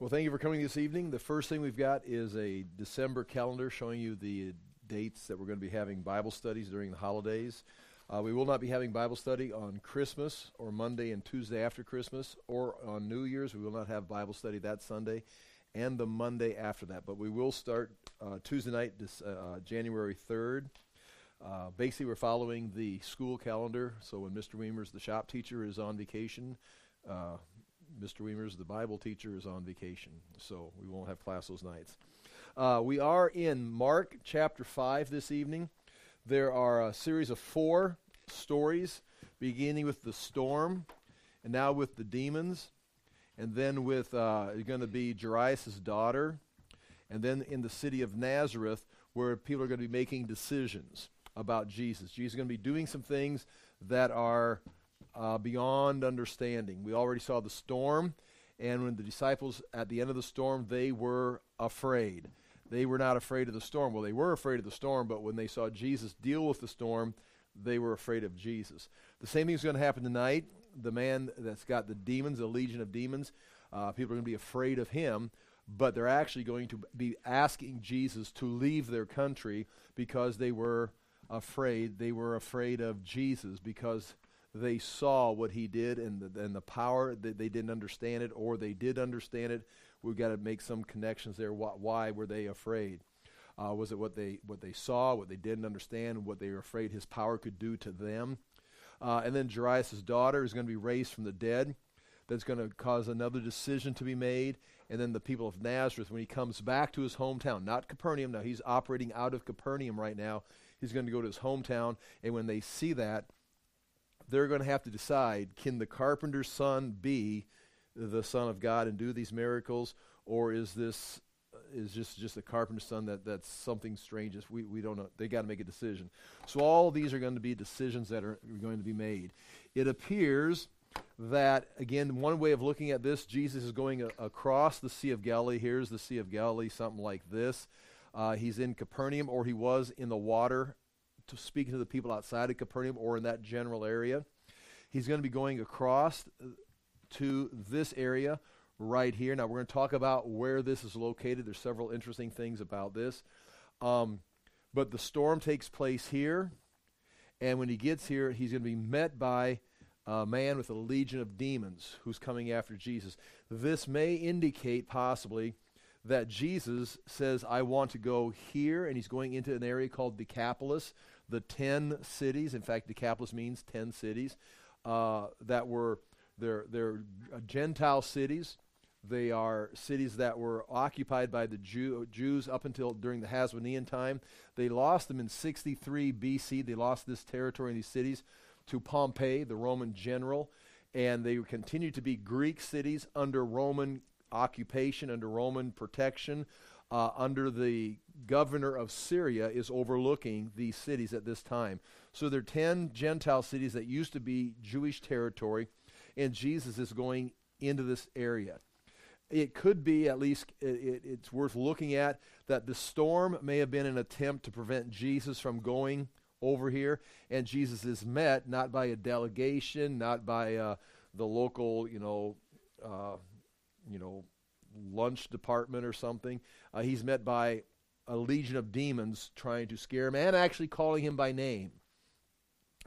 Well, thank you for coming this evening. The first thing we've got is a December calendar showing you the dates that we're going to be having Bible studies during the holidays. Uh, we will not be having Bible study on Christmas or Monday and Tuesday after Christmas or on New Year's. We will not have Bible study that Sunday and the Monday after that. But we will start uh, Tuesday night, this, uh, January 3rd. Uh, basically, we're following the school calendar. So when Mr. Weimer's, the shop teacher, is on vacation, uh, Mr. Weimer's, the Bible teacher, is on vacation. So we won't have class those nights. Uh, we are in Mark chapter 5 this evening. There are a series of four stories, beginning with the storm, and now with the demons, and then with uh, going to be Jairus' daughter, and then in the city of Nazareth, where people are going to be making decisions about Jesus. Jesus is going to be doing some things that are uh, beyond understanding. We already saw the storm, and when the disciples, at the end of the storm, they were afraid they were not afraid of the storm. Well, they were afraid of the storm, but when they saw Jesus deal with the storm, they were afraid of Jesus. The same thing is going to happen tonight. The man that's got the demons, the legion of demons, uh, people are going to be afraid of him, but they're actually going to be asking Jesus to leave their country because they were afraid. They were afraid of Jesus because they saw what he did and the, and the power that they didn't understand it or they did understand it we've got to make some connections there. Why, why were they afraid? Uh, was it what they what they saw, what they didn't understand, what they were afraid his power could do to them? Uh, and then Jairus' daughter is going to be raised from the dead. That's going to cause another decision to be made. And then the people of Nazareth, when he comes back to his hometown, not Capernaum, now he's operating out of Capernaum right now. He's going to go to his hometown. And when they see that, they're going to have to decide can the carpenter's son be the Son of God and do these miracles, or is this is just just a carpenter's son that that's something strange? We we don't know. They got to make a decision. So all these are going to be decisions that are going to be made. It appears that again, one way of looking at this, Jesus is going a, across the Sea of Galilee. Here's the Sea of Galilee, something like this. Uh, he's in Capernaum, or he was in the water, to speaking to the people outside of Capernaum, or in that general area. He's going to be going across to this area right here. Now, we're going to talk about where this is located. There's several interesting things about this. Um, but the storm takes place here. And when he gets here, he's going to be met by a man with a legion of demons who's coming after Jesus. This may indicate possibly that Jesus says, I want to go here, and he's going into an area called Decapolis, the ten cities. In fact, Decapolis means ten cities uh, that were they're, they're uh, Gentile cities. They are cities that were occupied by the Jew, Jews up until during the Hasmonean time. They lost them in 63 BC. They lost this territory and these cities to Pompey, the Roman general, and they continued to be Greek cities under Roman occupation, under Roman protection. Uh, under the governor of Syria is overlooking these cities at this time. So there are 10 Gentile cities that used to be Jewish territory and Jesus is going into this area. It could be, at least, it, it, it's worth looking at, that the storm may have been an attempt to prevent Jesus from going over here, and Jesus is met not by a delegation, not by uh, the local, you know, uh, you know, lunch department or something. Uh, he's met by a legion of demons trying to scare him and actually calling him by name.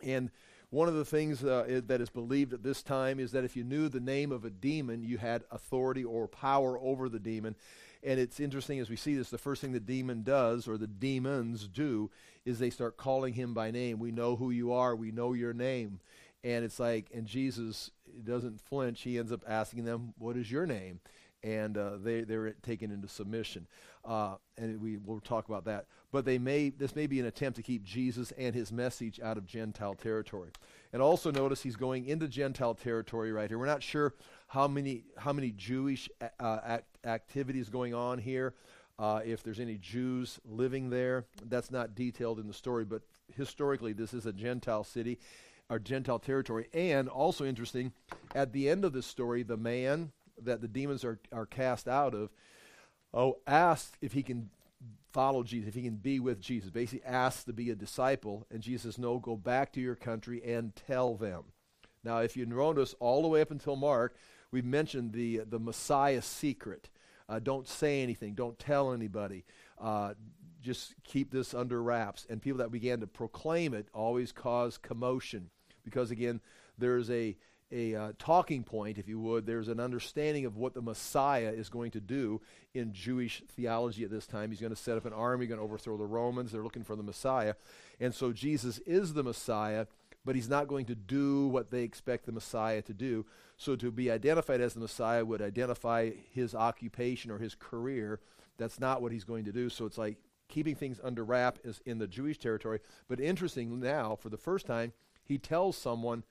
And one of the things uh, that is believed at this time is that if you knew the name of a demon, you had authority or power over the demon. And it's interesting as we see this, the first thing the demon does, or the demons do, is they start calling him by name. We know who you are, we know your name. And it's like, and Jesus doesn't flinch. He ends up asking them, What is your name? And uh, they, they're taken into submission. Uh, and we will talk about that but they may this may be an attempt to keep Jesus and his message out of Gentile territory. And also notice he's going into Gentile territory right here. We're not sure how many how many Jewish uh, act, activities going on here. Uh, if there's any Jews living there, that's not detailed in the story. But historically, this is a Gentile city, or Gentile territory. And also interesting, at the end of this story, the man that the demons are are cast out of, oh, asked if he can follow Jesus, if he can be with Jesus. Basically asks to be a disciple, and Jesus says, No, go back to your country and tell them. Now, if you notice all the way up until Mark, we've mentioned the, the Messiah secret. Uh, don't say anything. Don't tell anybody. Uh, just keep this under wraps. And people that began to proclaim it always cause commotion because, again, there's a, a uh, talking point, if you would. There's an understanding of what the Messiah is going to do in Jewish theology at this time. He's going to set up an army, going to overthrow the Romans. They're looking for the Messiah. And so Jesus is the Messiah, but he's not going to do what they expect the Messiah to do. So to be identified as the Messiah would identify his occupation or his career. That's not what he's going to do. So it's like keeping things under wrap is in the Jewish territory. But interesting now, for the first time, he tells someone,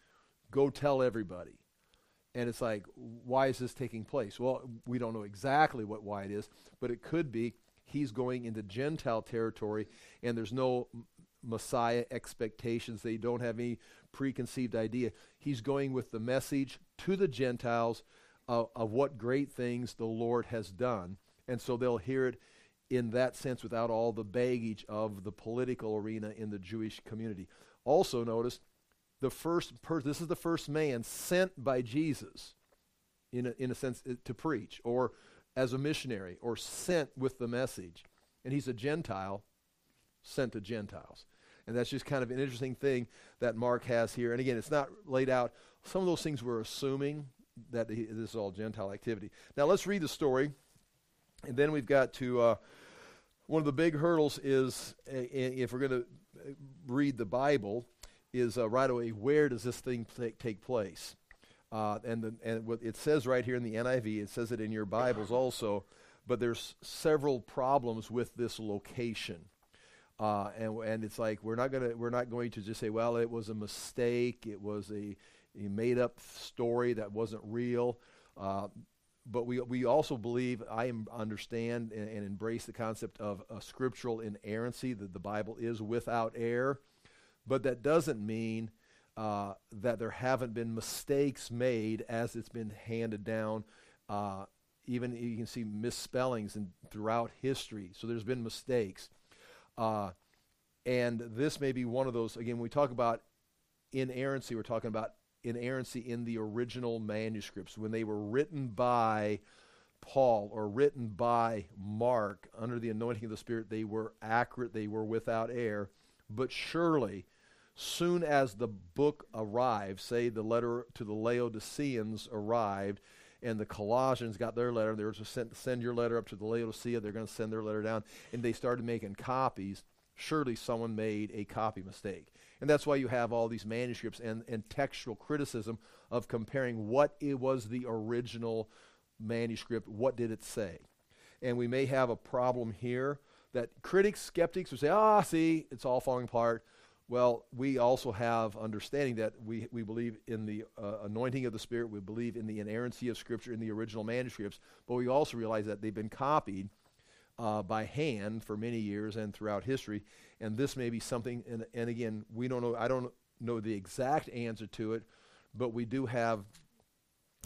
go tell everybody. And it's like, why is this taking place? Well, we don't know exactly what why it is, but it could be he's going into Gentile territory and there's no Messiah expectations. They don't have any preconceived idea. He's going with the message to the Gentiles of, of what great things the Lord has done. And so they'll hear it in that sense without all the baggage of the political arena in the Jewish community. Also, notice the first person, this is the first man sent by Jesus, in a, in a sense, to preach, or as a missionary, or sent with the message. And he's a Gentile sent to Gentiles. And that's just kind of an interesting thing that Mark has here. And again, it's not laid out. Some of those things we're assuming that this is all Gentile activity. Now let's read the story. And then we've got to, uh, one of the big hurdles is uh, if we're going to uh, read the Bible, is uh, right away where does this thing take, take place? Uh, and the, and what it says right here in the NIV, it says it in your Bibles also, but there's several problems with this location. Uh, and and it's like we're not gonna we're not going to just say well it was a mistake it was a, a made up story that wasn't real uh, but we we also believe I understand and, and, embrace the concept of scriptural inerrancy that the Bible is without error but that doesn't mean uh, that there haven't been mistakes made as it's been handed down. Uh, even you can see misspellings in, throughout history. So there's been mistakes. Uh, and this may be one of those, again, when we talk about inerrancy, we're talking about inerrancy in the original manuscripts. When they were written by Paul or written by Mark under the anointing of the Spirit, they were accurate, they were without error. But surely, soon as the book arrived, say the letter to the Laodiceans arrived, and the Colossians got their letter, they were to send, send your letter up to the Laodicea, they're going to send their letter down, and they started making copies. Surely someone made a copy mistake. And that's why you have all these manuscripts and, and textual criticism of comparing what it was the original manuscript, what did it say. And we may have a problem here that critics, skeptics would say, ah, see, it's all falling apart. Well, we also have understanding that we, we believe in the uh, anointing of the Spirit, we believe in the inerrancy of Scripture in the original manuscripts, but we also realize that they've been copied uh, by hand for many years and throughout history. And this may be something, and, and again, we don't know, I don't know the exact answer to it, but we do have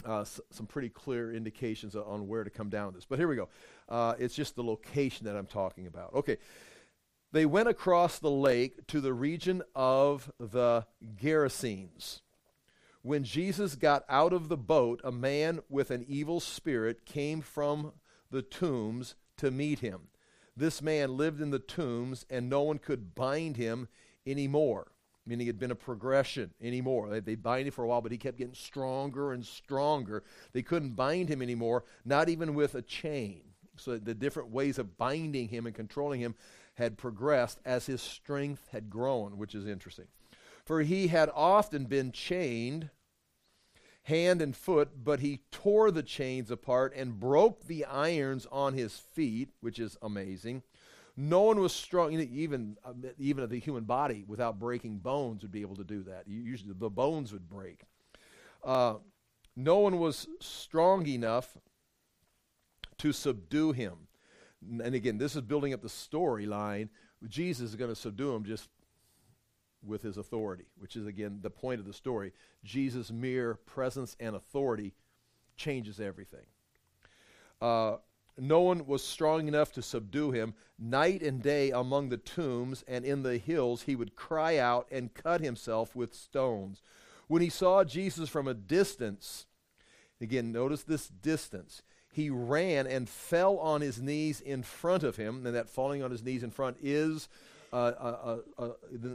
uh, s- some pretty clear indications on where to come down this. But here we go. Uh, it's just the location that I'm talking about. Okay. They went across the lake to the region of the Gerasenes. When Jesus got out of the boat, a man with an evil spirit came from the tombs to meet him. This man lived in the tombs, and no one could bind him anymore meaning it had been a progression anymore. They, they bind him for a while, but he kept getting stronger and stronger. They couldn't bind him anymore, not even with a chain. So the different ways of binding him and controlling him had progressed as his strength had grown, which is interesting. For he had often been chained hand and foot, but he tore the chains apart and broke the irons on his feet, which is amazing. No one was strong, even uh, even the human body without breaking bones would be able to do that. Usually the bones would break. Uh, no one was strong enough to subdue him. And again, this is building up the storyline. Jesus is going to subdue him just with his authority, which is again the point of the story. Jesus' mere presence and authority changes everything. Uh, no one was strong enough to subdue him. Night and day among the tombs and in the hills, he would cry out and cut himself with stones. When he saw Jesus from a distance, again, notice this distance, he ran and fell on his knees in front of him. And that falling on his knees in front is, uh, uh, uh,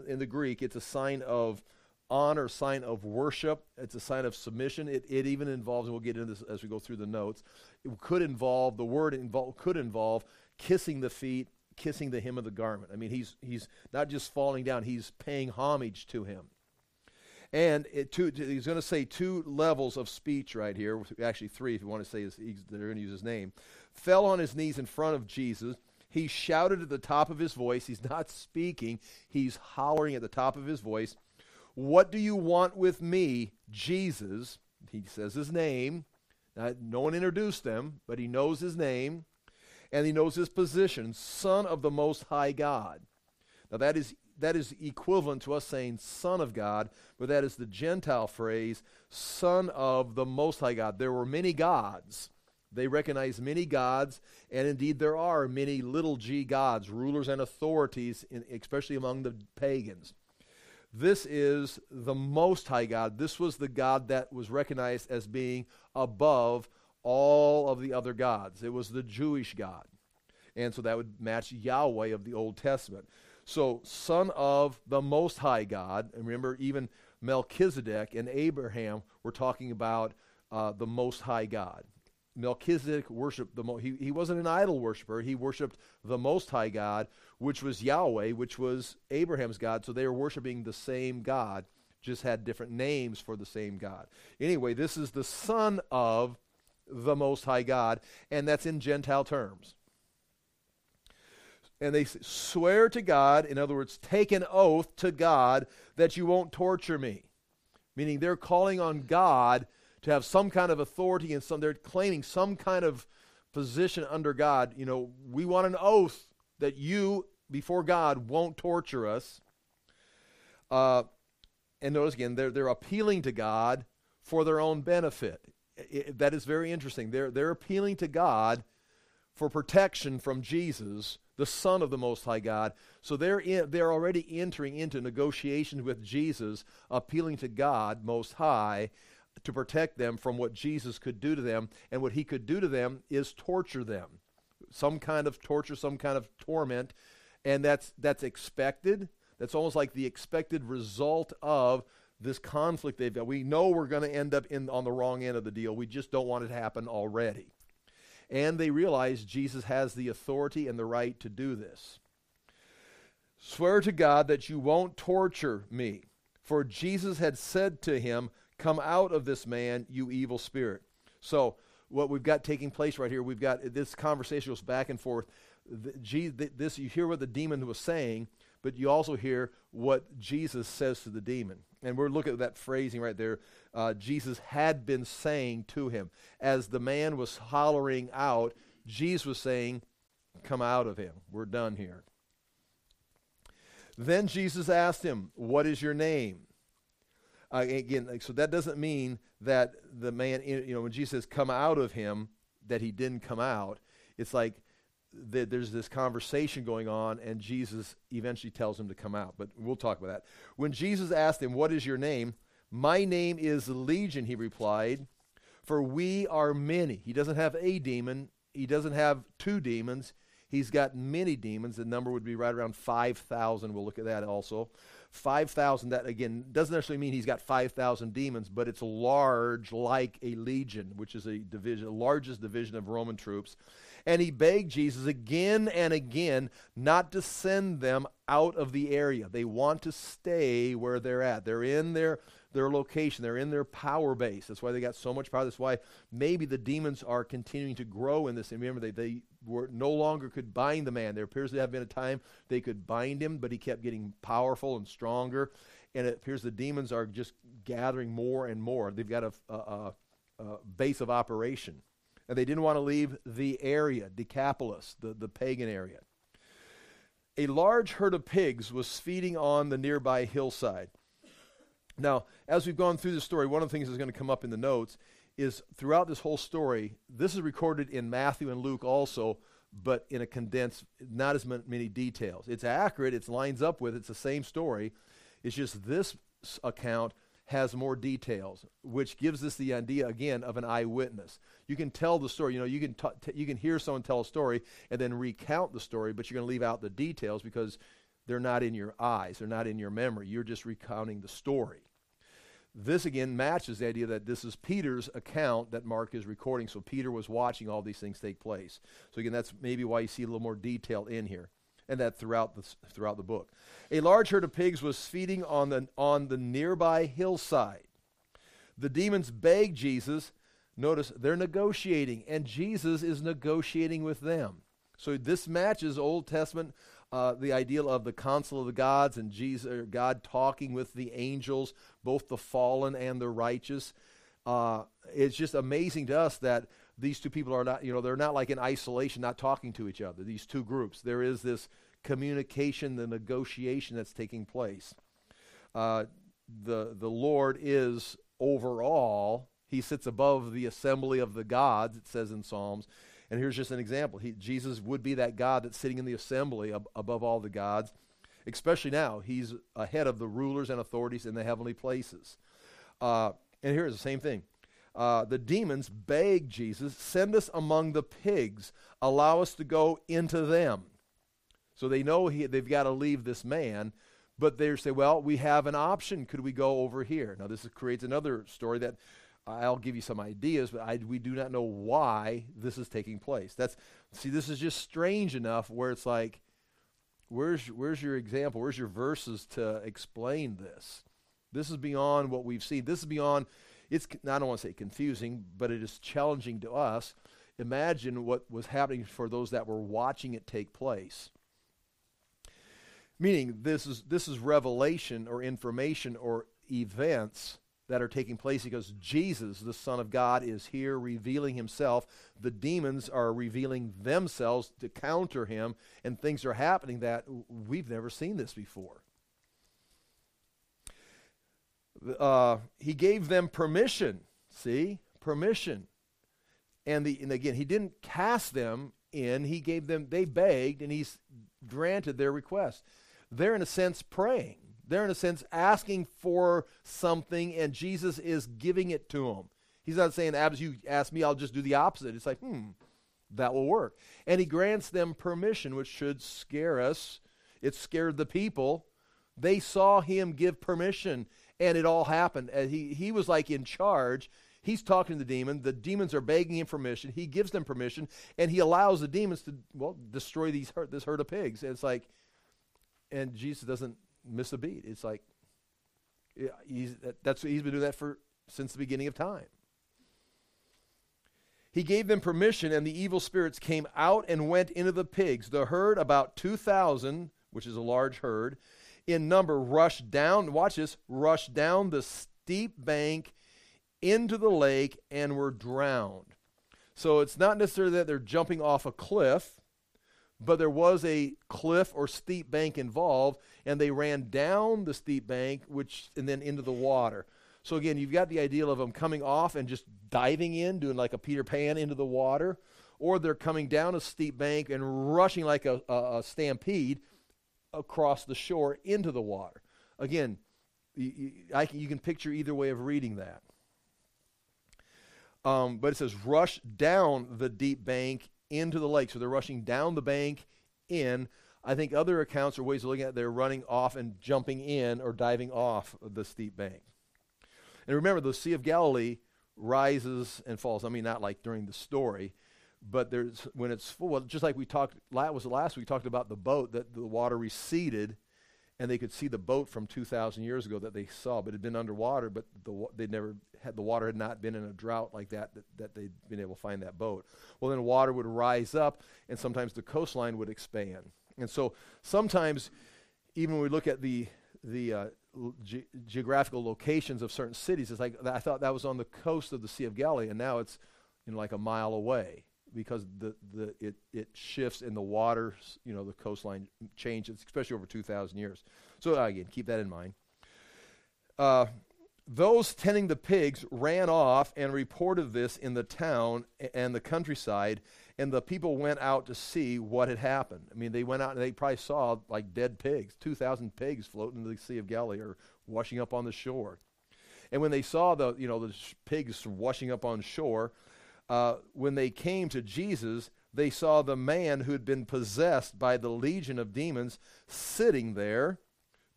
in the Greek, it's a sign of honor, sign of worship. It's a sign of submission. It, it even involves, and we'll get into this as we go through the notes, it could involve, the word involve, could involve kissing the feet, kissing the hem of the garment. I mean, he's, he's not just falling down, he's paying homage to him. And it, two, he's going to say two levels of speech right here, actually three if you want to say his, they're going to use his name. Fell on his knees in front of Jesus. He shouted at the top of his voice. He's not speaking, he's hollering at the top of his voice. What do you want with me, Jesus? He says his name. Now, no one introduced him, but he knows his name and he knows his position, Son of the Most High God. Now, that is that is equivalent to us saying Son of God, but that is the Gentile phrase, Son of the Most High God. There were many gods. They recognize many gods, and indeed there are many little g gods, rulers and authorities, in, especially among the pagans. This is the Most High God. This was the God that was recognized as being above all of the other gods. It was the Jewish God. And so that would match Yahweh of the Old Testament. So, son of the Most High God, and remember, even Melchizedek and Abraham were talking about uh, the Most High God. Melchizedek worshiped the he, he wasn't an idol worshiper. He worshiped the Most High God, which was Yahweh, which was Abraham's God. So they were worshiping the same God, just had different names for the same God. Anyway, this is the son of the Most High God, and that's in Gentile terms and they swear to God, in other words, take an oath to God that you won't torture me. Meaning they're calling on God to have some kind of authority and some they're claiming some kind of position under God. You know, we want an oath that you before God won't torture us. Uh, and notice again, they're, they're appealing to God for their own benefit. It, that is very interesting. They're, they're appealing to God for protection from Jesus the Son of the Most High God. So they're, in, they're already entering into negotiations with Jesus, appealing to God Most High to protect them from what Jesus could do to them. And what he could do to them is torture them. Some kind of torture, some kind of torment. And that's, that's expected. That's almost like the expected result of this conflict they've got. We know we're going to end up in, on the wrong end of the deal. We just don't want it to happen already and they realize Jesus has the authority and the right to do this. Swear to God that you won't torture me. For Jesus had said to him, Come out of this man, you evil spirit. So, what we've got taking place right here, we've got this conversation goes back and forth. this you hear what the demon was saying, but you also hear what Jesus says to the demon. And we're looking at that phrasing right there. Uh, Jesus had been saying to him. As the man was hollering out, Jesus was saying, Come out of him. We're done here. Then Jesus asked him, What is your name? Uh, again, so that doesn't mean that the man, you know, when Jesus says, Come out of him, that he didn't come out. It's like that there's this conversation going on, and Jesus eventually tells him to come out. But we'll talk about that. When Jesus asked him, What is your name? My name is Legion, he replied, for we are many. He doesn't have a demon, he doesn't have two demons. He's got many demons. The number would be right around 5,000. We'll look at that also. 5,000, that again doesn't necessarily mean he's got 5,000 demons, but it's large like a legion, which is a division, the largest division of Roman troops. And he begged Jesus again and again not to send them out of the area. They want to stay where they're at. They're in their, their location, they're in their power base. That's why they got so much power. That's why maybe the demons are continuing to grow in this. And remember, they, they were no longer could bind the man. There appears to have been a time they could bind him, but he kept getting powerful and stronger. And it appears the demons are just gathering more and more. They've got a, a, a, base of operation and they didn't want to leave the area, Decapolis, the, the pagan area. A large herd of pigs was feeding on the nearby hillside. Now, as we've gone through the story, one of the things that's going to come up in the notes is throughout this whole story, this is recorded in Matthew and Luke also, but in a condensed, not as many details. It's accurate, it lines up with, it's the same story. It's just this account has more details, which gives us the idea again of an eyewitness. You can tell the story. You know, you can t- t- you can hear someone tell a story and then recount the story, but you're going to leave out the details because they're not in your eyes, they're not in your memory. You're just recounting the story. This again matches the idea that this is Peter's account that Mark is recording. So Peter was watching all these things take place. So again, that's maybe why you see a little more detail in here and that throughout the, throughout the book. A large herd of pigs was feeding on the, on the nearby hillside. The demons begged Jesus. Notice they're negotiating, and Jesus is negotiating with them. So this matches Old Testament, uh, the ideal of the council of the gods and Jesus, God talking with the angels, both the fallen and the righteous. Uh, it's just amazing to us that these two people are not, you know, they're not like in isolation, not talking to each other, these two groups. There is this communication, the negotiation that's taking place. Uh, the, the Lord is overall, he sits above the assembly of the gods, it says in Psalms. And here's just an example. He, Jesus would be that God that's sitting in the assembly ab- above all the gods, especially now. He's ahead of the rulers and authorities in the heavenly places. Uh, and here's the same thing uh, the demons beg Jesus, send us among the pigs, allow us to go into them. So they know he, they've got to leave this man, but they say, well, we have an option. Could we go over here? Now, this creates another story that I'll give you some ideas, but I, we do not know why this is taking place. That's see, this is just strange enough where it's like, where's where's your example? Where's your verses to explain this? This is beyond what we've seen. This is beyond it's I don't want to say confusing, but it is challenging to us. Imagine what was happening for those that were watching it take place. Meaning this is this is revelation or information or events that are taking place because Jesus, the Son of God, is here revealing himself. The demons are revealing themselves to counter him, and things are happening that we've never seen this before uh, he gave them permission. See? Permission. And, the, and again, he didn't cast them in. He gave them, they begged, and he's granted their request. They're, in a sense, praying. They're, in a sense, asking for something, and Jesus is giving it to them. He's not saying, Abs, you ask me, I'll just do the opposite. It's like, hmm, that will work. And he grants them permission, which should scare us. It scared the people. They saw him give permission and it all happened. He, he was like in charge. He's talking to the demon. The demons are begging him permission. He gives them permission, and he allows the demons to, well, destroy these this herd of pigs. And it's like, and Jesus doesn't miss a beat. It's like, he's, that's, he's been doing that for since the beginning of time. He gave them permission, and the evil spirits came out and went into the pigs. The herd, about 2,000, which is a large herd, in number rushed down, watch this, rushed down the steep bank into the lake and were drowned. So it's not necessarily that they're jumping off a cliff, but there was a cliff or steep bank involved, and they ran down the steep bank, which and then into the water. So again, you've got the ideal of them coming off and just diving in, doing like a Peter Pan into the water, or they're coming down a steep bank and rushing like a, a, a stampede across the shore into the water. Again, you, I, you can picture either way of reading that. Um, but it says, rush down the deep bank into the lake. So they're rushing down the bank in. I think other accounts or ways of looking at it, they're running off and jumping in or diving off the steep bank. And remember, the Sea of Galilee rises and falls. I mean, not like during the story, but there's when it's full, well, just like we talked was last week, we talked about the boat that the water receded, and they could see the boat from 2,000 years ago that they saw, but had been underwater, but the they'd never had the water had not been in a drought like that, that that they'd been able to find that boat. Well, then water would rise up, and sometimes the coastline would expand, and so sometimes even when we look at the the uh, ge- geographical locations of certain cities, it's like I thought that was on the coast of the Sea of Galilee, and now it's you know, like a mile away because the, the it, it shifts in the water, you know, the coastline changes, especially over 2,000 years. So again, keep that in mind. Uh, those tending the pigs ran off and reported this in the town and the countryside, and the people went out to see what had happened. I mean, they went out and they probably saw like dead pigs, 2,000 pigs floating in the Sea of Galilee or washing up on the shore. And when they saw the, you know, the sh- pigs washing up on shore, uh, when they came to Jesus, they saw the man who had been possessed by the legion of demons sitting there,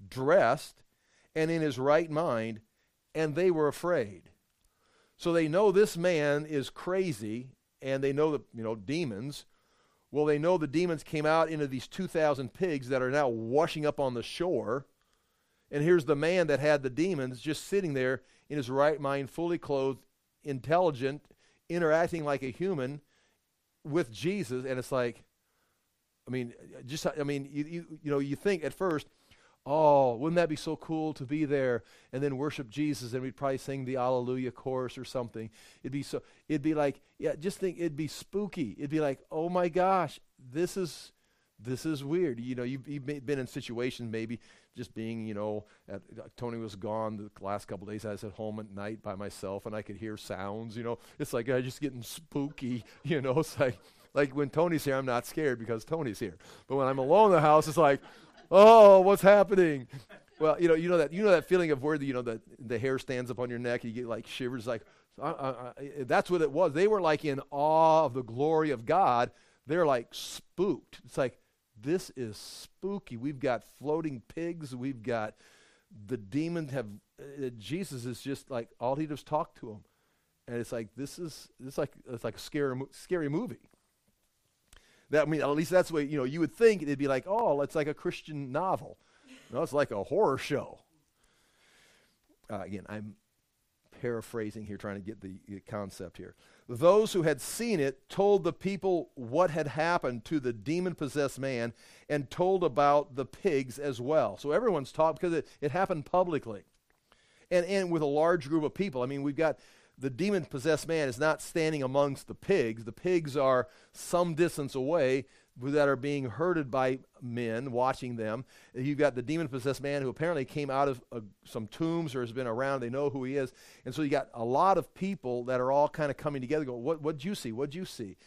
dressed, and in his right mind, and they were afraid. So they know this man is crazy, and they know that, you know, demons. Well, they know the demons came out into these 2,000 pigs that are now washing up on the shore. And here's the man that had the demons just sitting there in his right mind, fully clothed, intelligent, interacting like a human with Jesus. And it's like, I mean, just, I mean, you, you, you know, you think at first, Oh, wouldn't that be so cool to be there and then worship Jesus and we'd probably sing the Alleluia chorus or something. It'd be so it'd be like, yeah, just think it'd be spooky. It'd be like, "Oh my gosh, this is this is weird." You know, you've, you've been in situations maybe just being, you know, at, Tony was gone the last couple days. I was at home at night by myself and I could hear sounds, you know. It's like I'm just getting spooky, you know. It's like like when Tony's here, I'm not scared because Tony's here. But when I'm alone in the house, it's like, oh, what's happening? Well, you know, you know that you know that feeling of where the you know the the hair stands up on your neck, you get like shivers. Like uh, uh, uh, that's what it was. They were like in awe of the glory of God. They're like spooked. It's like this is spooky. We've got floating pigs. We've got the demons have. Uh, Jesus is just like all he does talk to them, and it's like this is it's like it's like a scary scary movie. That I mean, at least that's what you know you would think it'd be like, oh, it's like a Christian novel. No, it's like a horror show. Uh, again, I'm paraphrasing here, trying to get the, concept here. Those who had seen it told the people what had happened to the demon possessed man and told about the pigs as well. So everyone's talked because it, it happened publicly and, and with a large group of people. I mean, we've got the demon possessed man is not standing amongst the pigs. The pigs are some distance away that are being herded by men watching them. You've got the demon possessed man who apparently came out of uh, some tombs or has been around. They know who he is. And so you got a lot of people that are all kind of coming together going, What what'd you see? What'd you see?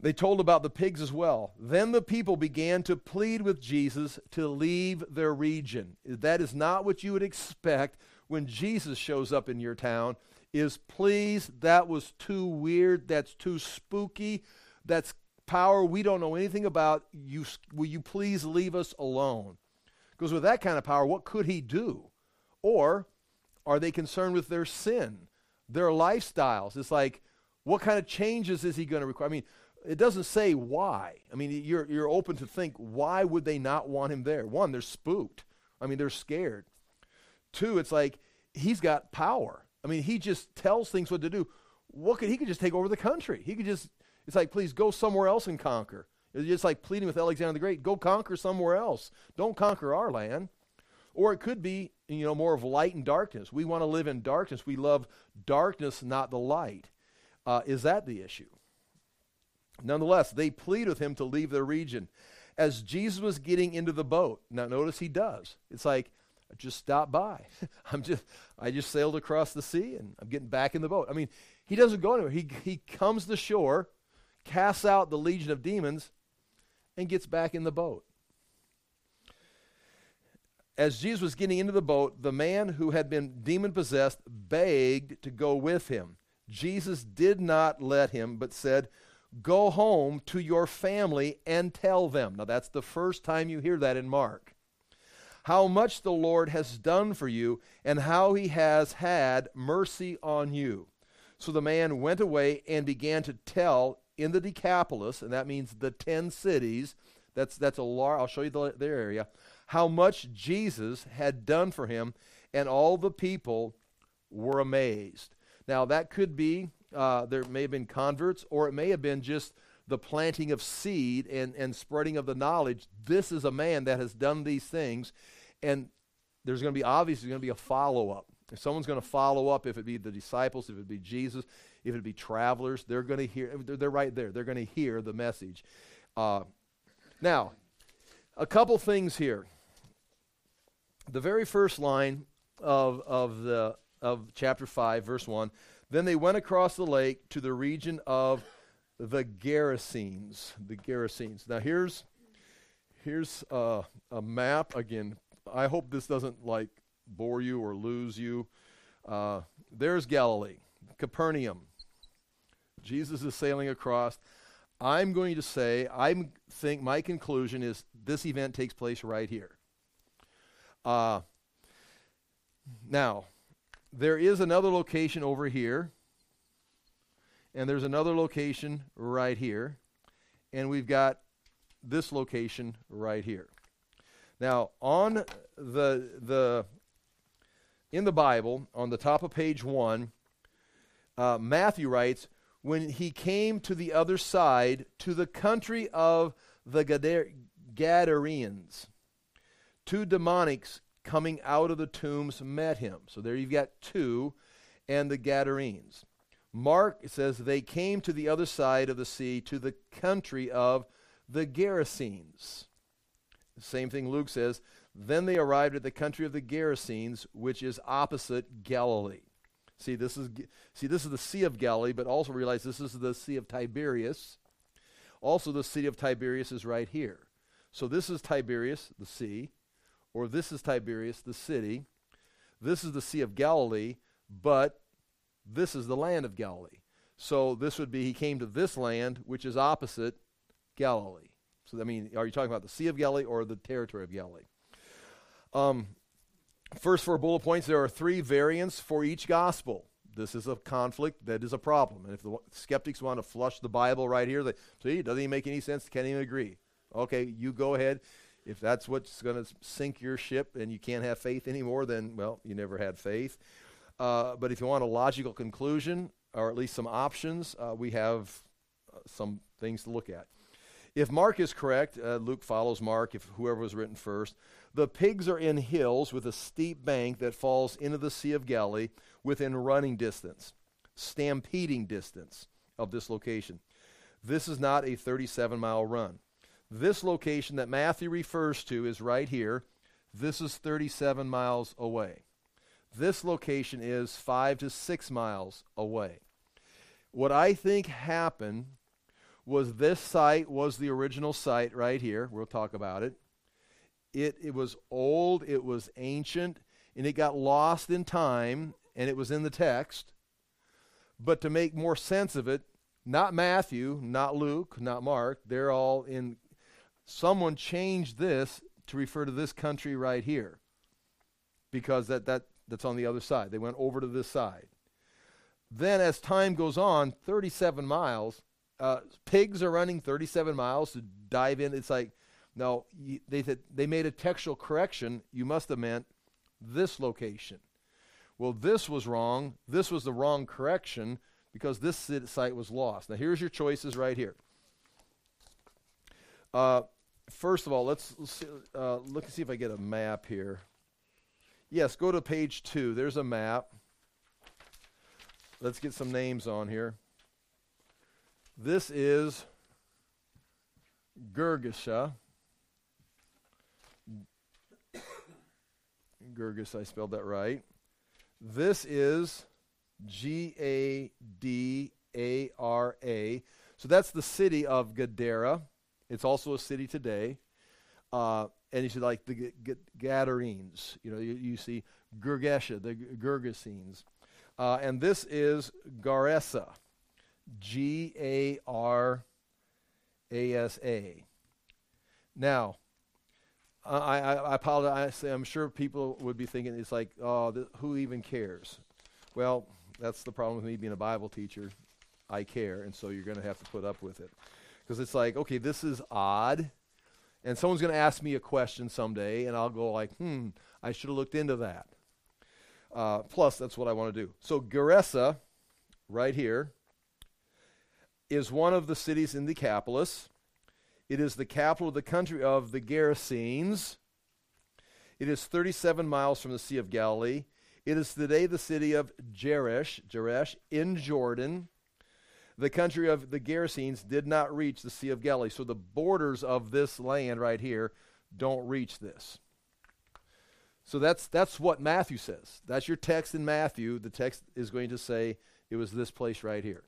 They told about the pigs as well. Then the people began to plead with Jesus to leave their region. That is not what you would expect when Jesus shows up in your town is please, that was too weird, that's too spooky, that's power we don't know anything about. You, will you please leave us alone? Because with that kind of power, what could he do? Or are they concerned with their sin, their lifestyles? It's like, what kind of changes is he going to require? I mean, it doesn't say why. I mean, you're, you're open to think, why would they not want him there? One, they're spooked. I mean, they're scared. Two, it's like he's got power. I mean, he just tells things what to do. What could he could just take over the country? He could just it's like please go somewhere else and conquer. It's just like pleading with Alexander the Great, go conquer somewhere else. Don't conquer our land. Or it could be, you know, more of light and darkness. We want to live in darkness. We love darkness, not the light. Uh, is that the issue? Nonetheless, they plead with him to leave their region. As Jesus was getting into the boat, now notice he does. It's like, just stop by. I'm just I just sailed across the sea and I'm getting back in the boat. I mean, he doesn't go anywhere. He he comes to shore, casts out the legion of demons, and gets back in the boat. As Jesus was getting into the boat, the man who had been demon possessed begged to go with him. Jesus did not let him, but said, Go home to your family and tell them. Now, that's the first time you hear that in Mark how much the Lord has done for you and how he has had mercy on you. So the man went away and began to tell in the Decapolis, and that means the 10 cities. That's, that's a large, I'll show you the, their area, how much Jesus had done for him, and all the people were amazed. Now, that could be, uh, there may have been converts, or it may have been just the planting of seed and, and spreading of the knowledge. This is a man that has done these things, and there's going to be obviously going to be a follow up. If someone's going to follow up, if it be the disciples, if it be Jesus, if it be travelers, they're going to hear. They're, right there. They're going to hear the message. Uh, now, a couple things here. The very first line of of the of chapter five, verse one. Then they went across the lake to the region of the Gerasenes. The Gerasenes. Now here's here's a map again I hope this doesn't like bore you or lose you. Uh, there's Galilee, Capernaum. Jesus is sailing across. I'm going to say, I think my conclusion is this event takes place right here. Uh, now, there is another location over here, and there's another location right here, and we've got this location right here. Now, on the the in the Bible, on the top of page one, uh, Matthew writes, "When he came to the other side, to the country of the Gadarenes, two demonics coming out of the tombs met him." So there you've got two, and the Gadarenes. Mark says they came to the other side of the sea, to the country of the Gerasenes. Same thing Luke says. Then they arrived at the country of the Gerasenes, which is opposite Galilee. See, this is see this is the Sea of Galilee, but also realize this is the Sea of Tiberias. Also, the Sea of Tiberias is right here. So this is Tiberias, the sea, or this is Tiberias, the city. This is the Sea of Galilee, but this is the land of Galilee. So this would be he came to this land, which is opposite Galilee. So, I mean, are you talking about the Sea of Galilee or the territory of Galilee? Um, first four bullet points there are three variants for each gospel. This is a conflict that is a problem. And if the skeptics want to flush the Bible right here, they see, it doesn't even make any sense, can't even agree. Okay, you go ahead. If that's what's going to sink your ship and you can't have faith anymore, then, well, you never had faith. Uh, but if you want a logical conclusion, or at least some options, uh, we have uh, some things to look at. If Mark is correct, uh, Luke follows Mark, if whoever was written first. The pigs are in hills with a steep bank that falls into the Sea of Galilee within running distance, stampeding distance of this location. This is not a 37 mile run. This location that Matthew refers to is right here. This is 37 miles away. This location is five to six miles away. What I think happened was this site was the original site right here. We'll talk about it. It, it was old, it was ancient, and it got lost in time, and it was in the text. But to make more sense of it, not Matthew, not Luke, not Mark, they're all in. Someone changed this to refer to this country right here because that, that, that's on the other side. They went over to this side. Then, as time goes on, 37 miles uh, pigs are running 37 miles to dive in. It's like, no, they said they made a textual correction. You must have meant this location. Well, this was wrong. This was the wrong correction because this site was lost. Now, here's your choices right here. Uh, first of all, let's, let's uh, look and see if I get a map here. Yes, go to page two. There's a map. Let's get some names on here. This is Gergesa. Gerges, I spelled that right. This is G A D A R A. So that's the city of Gadara. It's also a city today. Uh, and you see, like the G- G- Gadarenes. You know, you, you see Gergesha, the Gergesenes. Uh, and this is Garesa. G A R A S A. Now, I, I, I apologize. I'm sure people would be thinking it's like, oh, th- who even cares? Well, that's the problem with me being a Bible teacher. I care, and so you're going to have to put up with it. Because it's like, okay, this is odd. And someone's going to ask me a question someday, and I'll go like, hmm, I should have looked into that. Uh, plus, that's what I want to do. So, Gerasa, right here, is one of the cities in the Decapolis. It is the capital of the country of the Gerasenes. It is 37 miles from the Sea of Galilee. It is today the city of Jerash, Jerash in Jordan. The country of the Gerasenes did not reach the Sea of Galilee. So the borders of this land right here don't reach this. So that's that's what Matthew says. That's your text in Matthew. The text is going to say it was this place right here.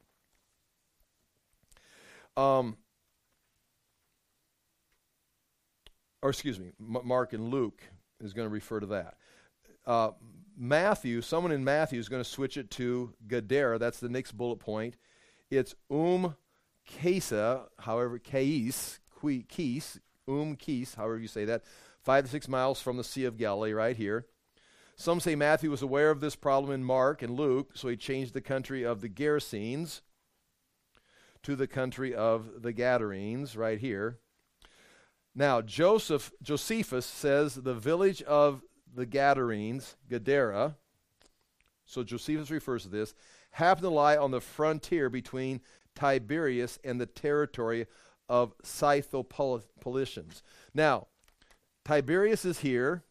Um, or excuse me, M- Mark and Luke is going to refer to that. uh, Matthew, someone in Matthew is going to switch it to Gadara. That's the next bullet point. It's um Kesa, however, Kais, Kis, um Kis, however you say that, five to six miles from the Sea of Galilee, right here. Some say Matthew was aware of this problem in Mark and Luke, so he changed the country of the Gerasenes to the country of the Gadarenes, right here. Now, Joseph, Josephus says the village of the Gadarenes, Gadara, so Josephus refers to this, happened to lie on the frontier between Tiberias and the territory of Scythopolitans. Now, Tiberias is here.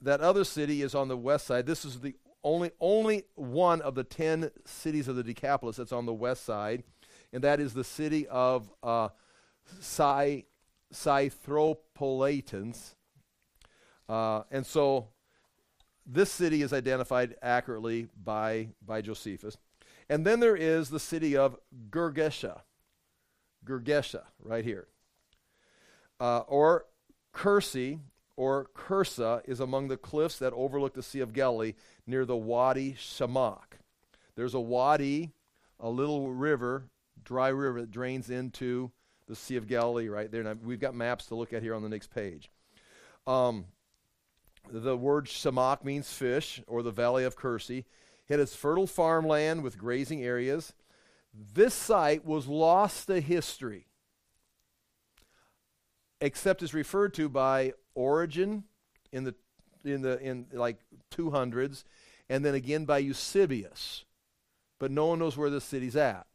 That other city is on the west side. This is the only only one of the ten cities of the Decapolis that's on the west side, and that is the city of uh, Scythropolitans. Uh, and so this city is identified accurately by, by Josephus. And then there is the city of Gergesha. Gergesha, right here. Uh, or Kursi, or Kursa, is among the cliffs that overlook the Sea of Galilee near the Wadi Shamak. There's a wadi, a little river, dry river that drains into the Sea of Galilee right there. And we've got maps to look at here on the next page. Um, the word Shamak means fish, or the valley of Kursi. It is fertile farmland with grazing areas. This site was lost to history, except is referred to by Origen in the in the in like 200s, and then again by Eusebius. But no one knows where this city's at.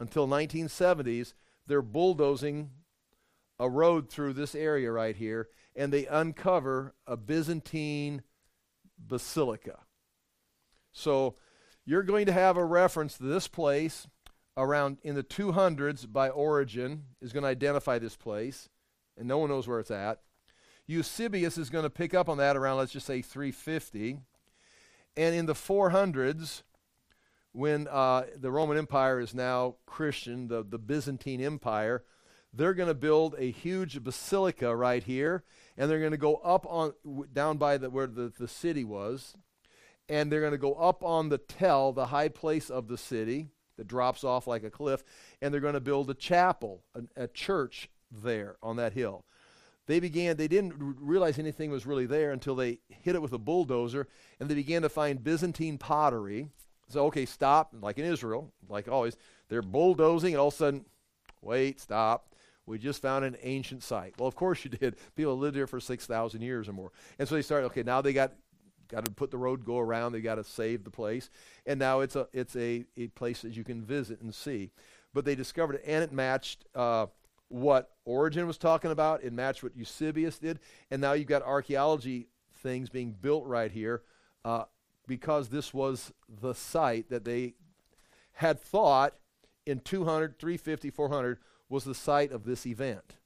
Until 1970s, they're bulldozing a road through this area right here, and they uncover a Byzantine basilica. So you're going to have a reference to this place around in the 200s by Origen is going to identify this place, and no one knows where it's at. Eusebius is going to pick up on that around, let's just say, 350. And in the 400s, when uh, the Roman Empire is now Christian, the, the Byzantine Empire, they're going to build a huge basilica right here, and they're going to go up on down by the, where the, the city was, and they're going to go up on the tell, the high place of the city that drops off like a cliff, and they're going to build a chapel, a, a church there on that hill they began, they didn't realize anything was really there until they hit it with a bulldozer and they began to find Byzantine pottery. So, okay, stop, like in Israel, like always, they're bulldozing and all of a sudden, wait, stop. We just found an ancient site. Well, of course you did. People lived here for 6,000 years or more. And so they started, okay, now they got got to put the road go around they got to save the place and now it's a it's a, a place that you can visit and see but they discovered it and it matched uh, what Origen was talking about. It matched what Eusebius did. And now you've got archaeology things being built right here uh, because this was the site that they had thought in 200, 350, 400 was the site of this event.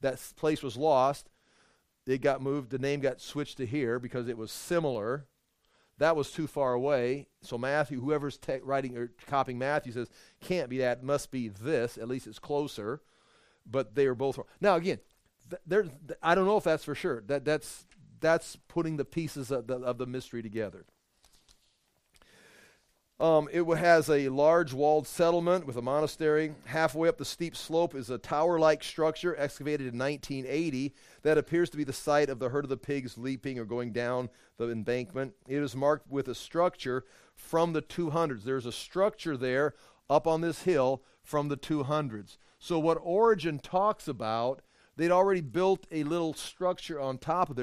That place was lost. It got moved. The name got switched to here because it was similar. That was too far away. So Matthew, whoever's writing or copying Matthew, says can't be that. Must be this. At least it's closer but they are both wrong. Now again, th- th- I don't know if that's for sure. That that's that's putting the pieces of the, of the mystery together. Um, it has a large walled settlement with a monastery. Halfway up the steep slope is a tower like structure excavated in 1980 that appears to be the site of the herd of the pigs leaping or going down the embankment. It is marked with a structure from the 200s. There's a structure there up on this hill from the 200s. So, what Origen talks about, they'd already built a little structure on top of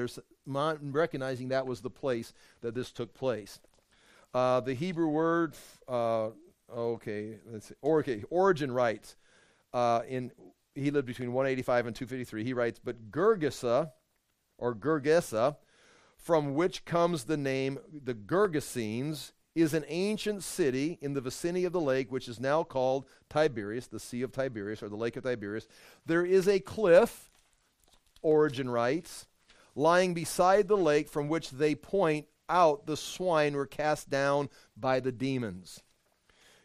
recognizing that was the place that this took place. Uh, the Hebrew word, uh, okay, let's see, okay, Origen writes, uh, in he lived between 185 and 253. He writes, but Gergesa, or Gergesa, from which comes the name the Gergesenes, is an ancient city in the vicinity of the lake, which is now called Tiberias, the Sea of Tiberias, or the Lake of Tiberias. There is a cliff, Origen writes, lying beside the lake from which they point out the swine were cast down by the demons.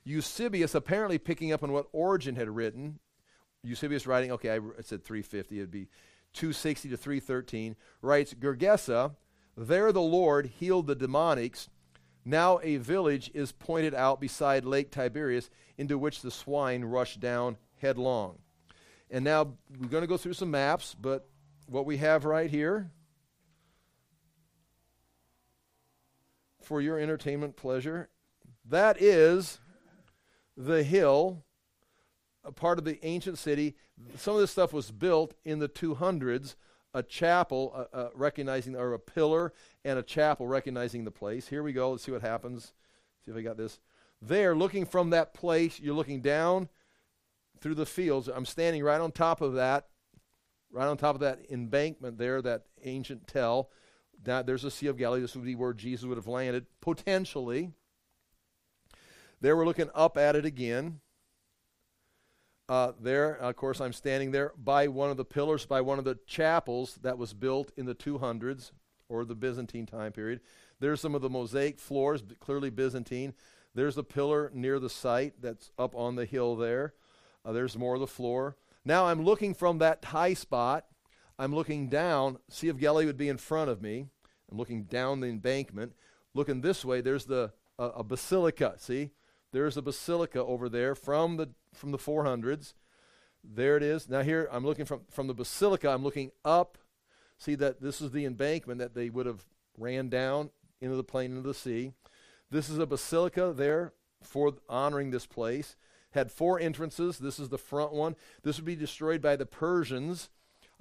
Eusebius, apparently picking up on what Origen had written, Eusebius writing, okay, I said 350, it'd be 260 to 313, writes Gergesa, there the Lord healed the demonics. Now a village is pointed out beside Lake Tiberias into which the swine rushed down headlong. And now we're going to go through some maps, but what we have right here for your entertainment pleasure, that is the hill, a part of the ancient city. Some of this stuff was built in the 200s a chapel uh, uh, recognizing, or a pillar and a chapel recognizing the place. Here we go. Let's see what happens. See if I got this. There, looking from that place, you're looking down through the fields. I'm standing right on top of that, right on top of that embankment there, that ancient tell. Now, there's a Sea of Galilee. This would be where Jesus would have landed, potentially. There, we're looking up at it again. Uh, there, of course, I'm standing there by one of the pillars, by one of the chapels that was built in the 200s or the Byzantine time period. There's some of the mosaic floors, clearly Byzantine. There's the pillar near the site that's up on the hill there. Uh, there's more of the floor. Now I'm looking from that high spot. I'm looking down. Sea of Galilee would be in front of me. I'm looking down the embankment. Looking this way, there's the uh, a basilica. See, there's a basilica over there from the from the 400s. There it is. Now here I'm looking from from the basilica. I'm looking up. See that this is the embankment that they would have ran down into the plain into the sea. This is a basilica there for honoring this place. Had four entrances. This is the front one. This would be destroyed by the Persians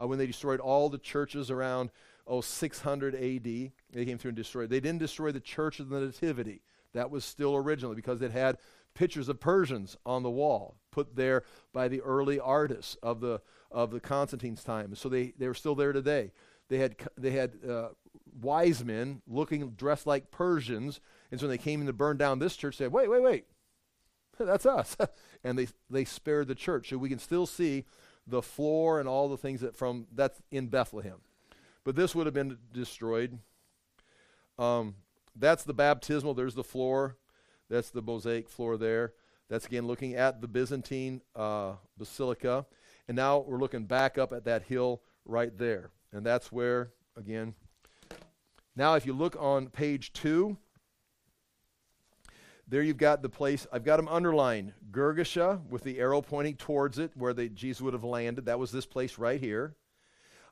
uh, when they destroyed all the churches around oh 600 AD. They came through and destroyed. They didn't destroy the Church of the Nativity. That was still originally because it had pictures of Persians on the wall put there by the early artists of the of the Constantine's time. So they, they were still there today. They had they had uh, wise men looking dressed like Persians, and so when they came in to burn down this church, they said, "Wait, wait, wait, that's us," and they they spared the church. So we can still see the floor and all the things that from that's in Bethlehem, but this would have been destroyed. Um, that's the baptismal. There's the floor. That's the mosaic floor there. That's again looking at the Byzantine uh, basilica. And now we're looking back up at that hill right there. And that's where, again, now if you look on page two, there you've got the place, I've got them underlined. Gergesha with the arrow pointing towards it where the, Jesus would have landed. That was this place right here.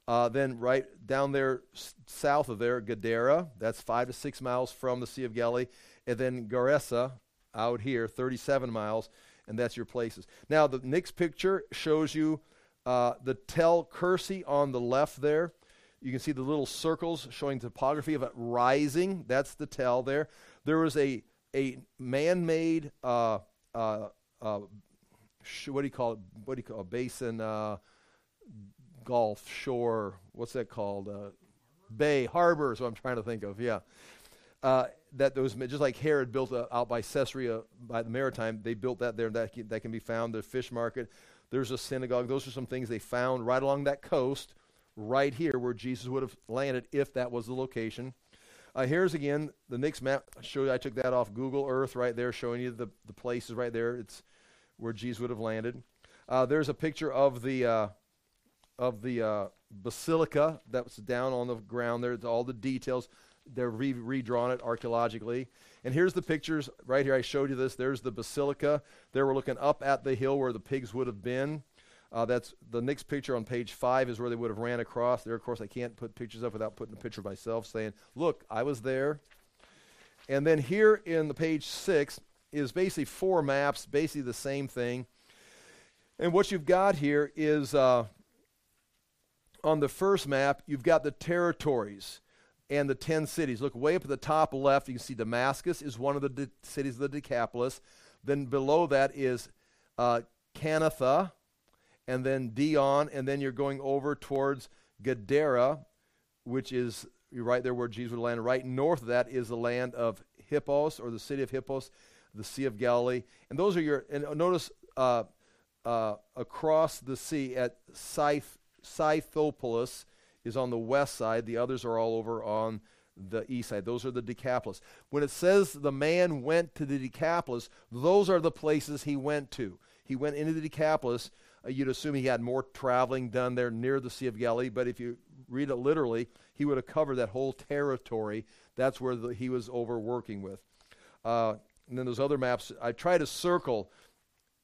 Uh, then right down there, s- south of there, Gadara. That's five to six miles from the Sea of Galilee. And then Gerasa out here, 37 miles, and that's your places. Now, the next picture shows you uh, the Tel Kursi on the left there. You can see the little circles showing topography of it rising. That's the Tel there. There was a, a man made, uh, uh, uh, what do you call it? What do you call it? Basin. Uh, Gulf, shore, what's that called? Uh, bay, harbor is what I'm trying to think of, yeah. Uh, that those, just like Herod built a, out by Caesarea, by the maritime, they built that there, that that can be found. The fish market, there's a synagogue. Those are some things they found right along that coast, right here where Jesus would have landed if that was the location. Uh, here's again the next map. I I took that off Google Earth right there, showing you the, the places right there. It's where Jesus would have landed. Uh, there's a picture of the uh, of the uh, basilica that was down on the ground there. It's all the details. They're re- redrawn it archaeologically. And here's the pictures right here. I showed you this. There's the basilica. There we're looking up at the hill where the pigs would have been. Uh, that's the next picture on page five is where they would have ran across. There, of course, I can't put pictures up without putting a picture of myself saying, "Look, I was there." And then here in the page six is basically four maps, basically the same thing. And what you've got here is uh, on the first map, you've got the territories and the 10 cities. Look way up at the top left, you can see Damascus is one of the de- cities of the Decapolis. Then below that is uh, Canatha, and then Dion, and then you're going over towards Gadara, which is right there where Jesus would land. Right north of that is the land of Hippos, or the city of Hippos, the Sea of Galilee. And those are your, and notice uh, uh, across the sea at Scyth, Scythopolis is on the west side. The others are all over on the east side. Those are the Decapolis. When it says the man went to the Decapolis, those are the places he went to. He went into the Decapolis you'd assume he had more traveling done there near the Sea of Galilee. But if you read it literally, he would have covered that whole territory. That's where the, he was overworking with. Uh, and then those other maps, I try to circle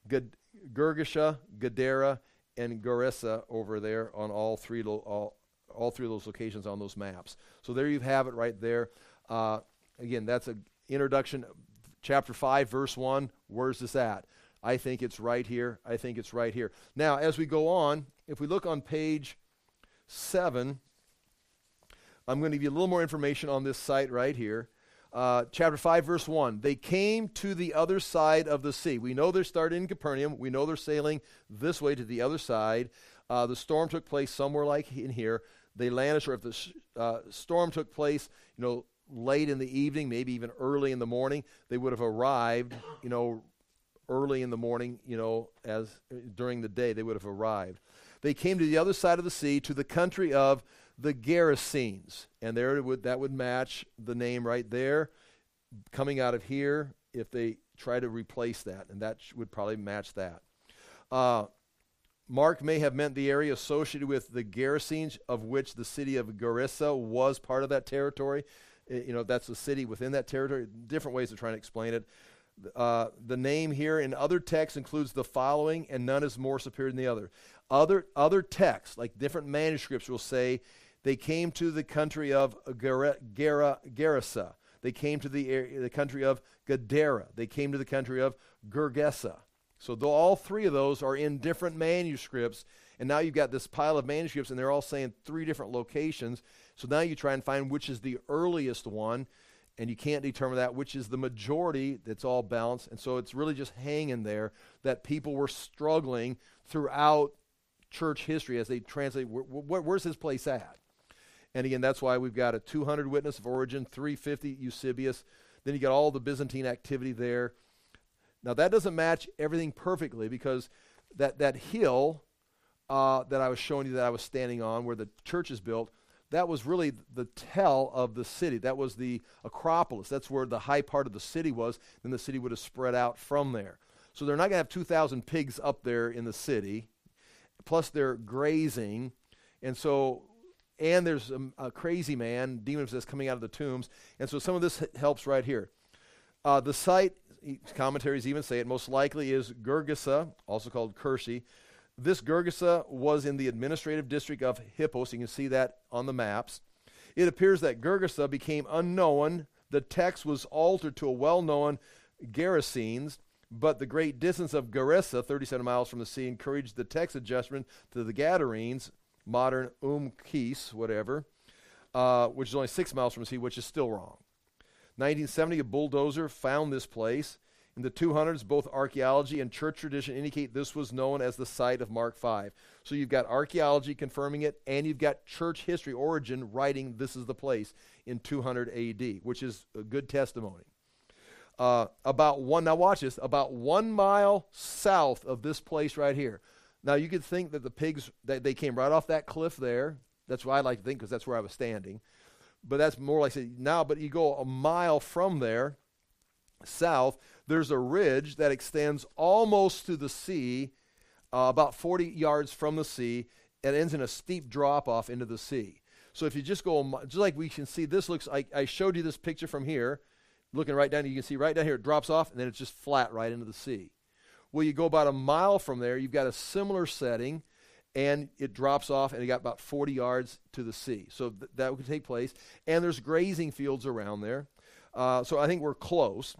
Gad- Girgasha, Gadara, and Gerasa over there on all three lo- all, all three of those locations on those maps. So there you have it right there. Uh, again, that's an introduction. Chapter 5, verse 1. Where's this at? I think it's right here. I think it's right here. Now, as we go on, if we look on page 7, I'm going to give you a little more information on this site right here. Uh, chapter 5, verse 1. They came to the other side of the sea. We know they're starting in Capernaum. We know they're sailing this way to the other side. Uh, the storm took place somewhere like in here. They landed, or if the sh- uh, storm took place, you know, late in the evening, maybe even early in the morning, they would have arrived, you know, early in the morning, you know, as during the day they would have arrived. They came to the other side of the sea, to the country of the Gerasenes, and there would that would match the name right there, coming out of here. If they try to replace that, and that would probably match that. Uh, Mark may have meant the area associated with the Gerasenes, of which the city of Gerasa was part of that territory. Uh, you know, that's the city within that territory. Different ways of trying to explain it. Uh, the name here in other texts includes the following, and none is more superior than the other. Other other texts, like different manuscripts, will say they came to the country of Gera, Gera, Gerasa. They came to the the country of Gadara. They came to the country of Gergesa. So though all three of those are in different manuscripts, and now you've got this pile of manuscripts, and they're all saying three different locations. So now you try and find which is the earliest one, and you can't determine that which is the majority that's all balanced. And so it's really just hanging there that people were struggling throughout church history as they translate wh- wh- where's his place at? And again, that's why we've got a 200 witness of Origen, 350 Eusebius. Then you got all the Byzantine activity there. Now that doesn't match everything perfectly because that that hill uh, that I was showing you that I was standing on, where the church is built, that was really the tell of the city. That was the Acropolis. That's where the high part of the city was. Then the city would have spread out from there. So they're not going to have 2,000 pigs up there in the city. Plus they're grazing, and so and there's a, a crazy man, demon possessed, coming out of the tombs. And so some of this helps right here. Uh, the site, commentaries even say it, most likely is Gergesa, also called Kershi. This Gergesa was in the administrative district of Hippos. You can see that on the maps. It appears that Gergesa became unknown. The text was altered to a well known Gerasenes, but the great distance of Gerasa, 37 miles from the sea, encouraged the text adjustment to the Gadarenes, modern Umkis, whatever, uh, which is only six miles from the sea, which is still wrong. 1970, a bulldozer found this place. In the 200s, both archaeology and church tradition indicate this was known as the site of Mark 5. So you've got archaeology confirming it, and you've got church history, Origen writing this is the place in 200 AD, which is a good testimony. Uh, about one, now watch this, about one mile south of this place right here. Now you could think that the pigs, that they came right off that cliff there. That's what I like to think because that's where I was standing. But that's more like say now. But you go a mile from there, south. There's a ridge that extends almost to the sea, uh, about 40 yards from the sea. and ends in a steep drop off into the sea. So if you just go, just like we can see, this looks. I, I showed you this picture from here, looking right down. You can see right down here. It drops off, and then it's just flat right into the sea. Well, you go about a mile from there, you've got a similar setting, and it drops off, and you got about 40 yards to the sea. So th- that would take place. And there's grazing fields around there. Uh, so I think we're close.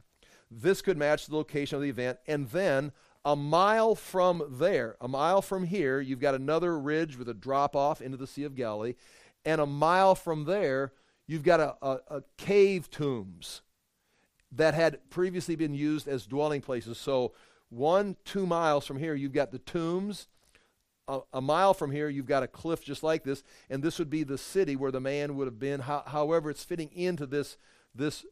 This could match the location of the event. And then a mile from there, a mile from here, you've got another ridge with a drop off into the Sea of Galilee. And a mile from there, you've got a, a, a cave tombs that had previously been used as dwelling places. So one, two miles from here, you've got the tombs. A, a mile from here, you've got a cliff just like this, and this would be the city where the man would have been. How, however, it's fitting into this this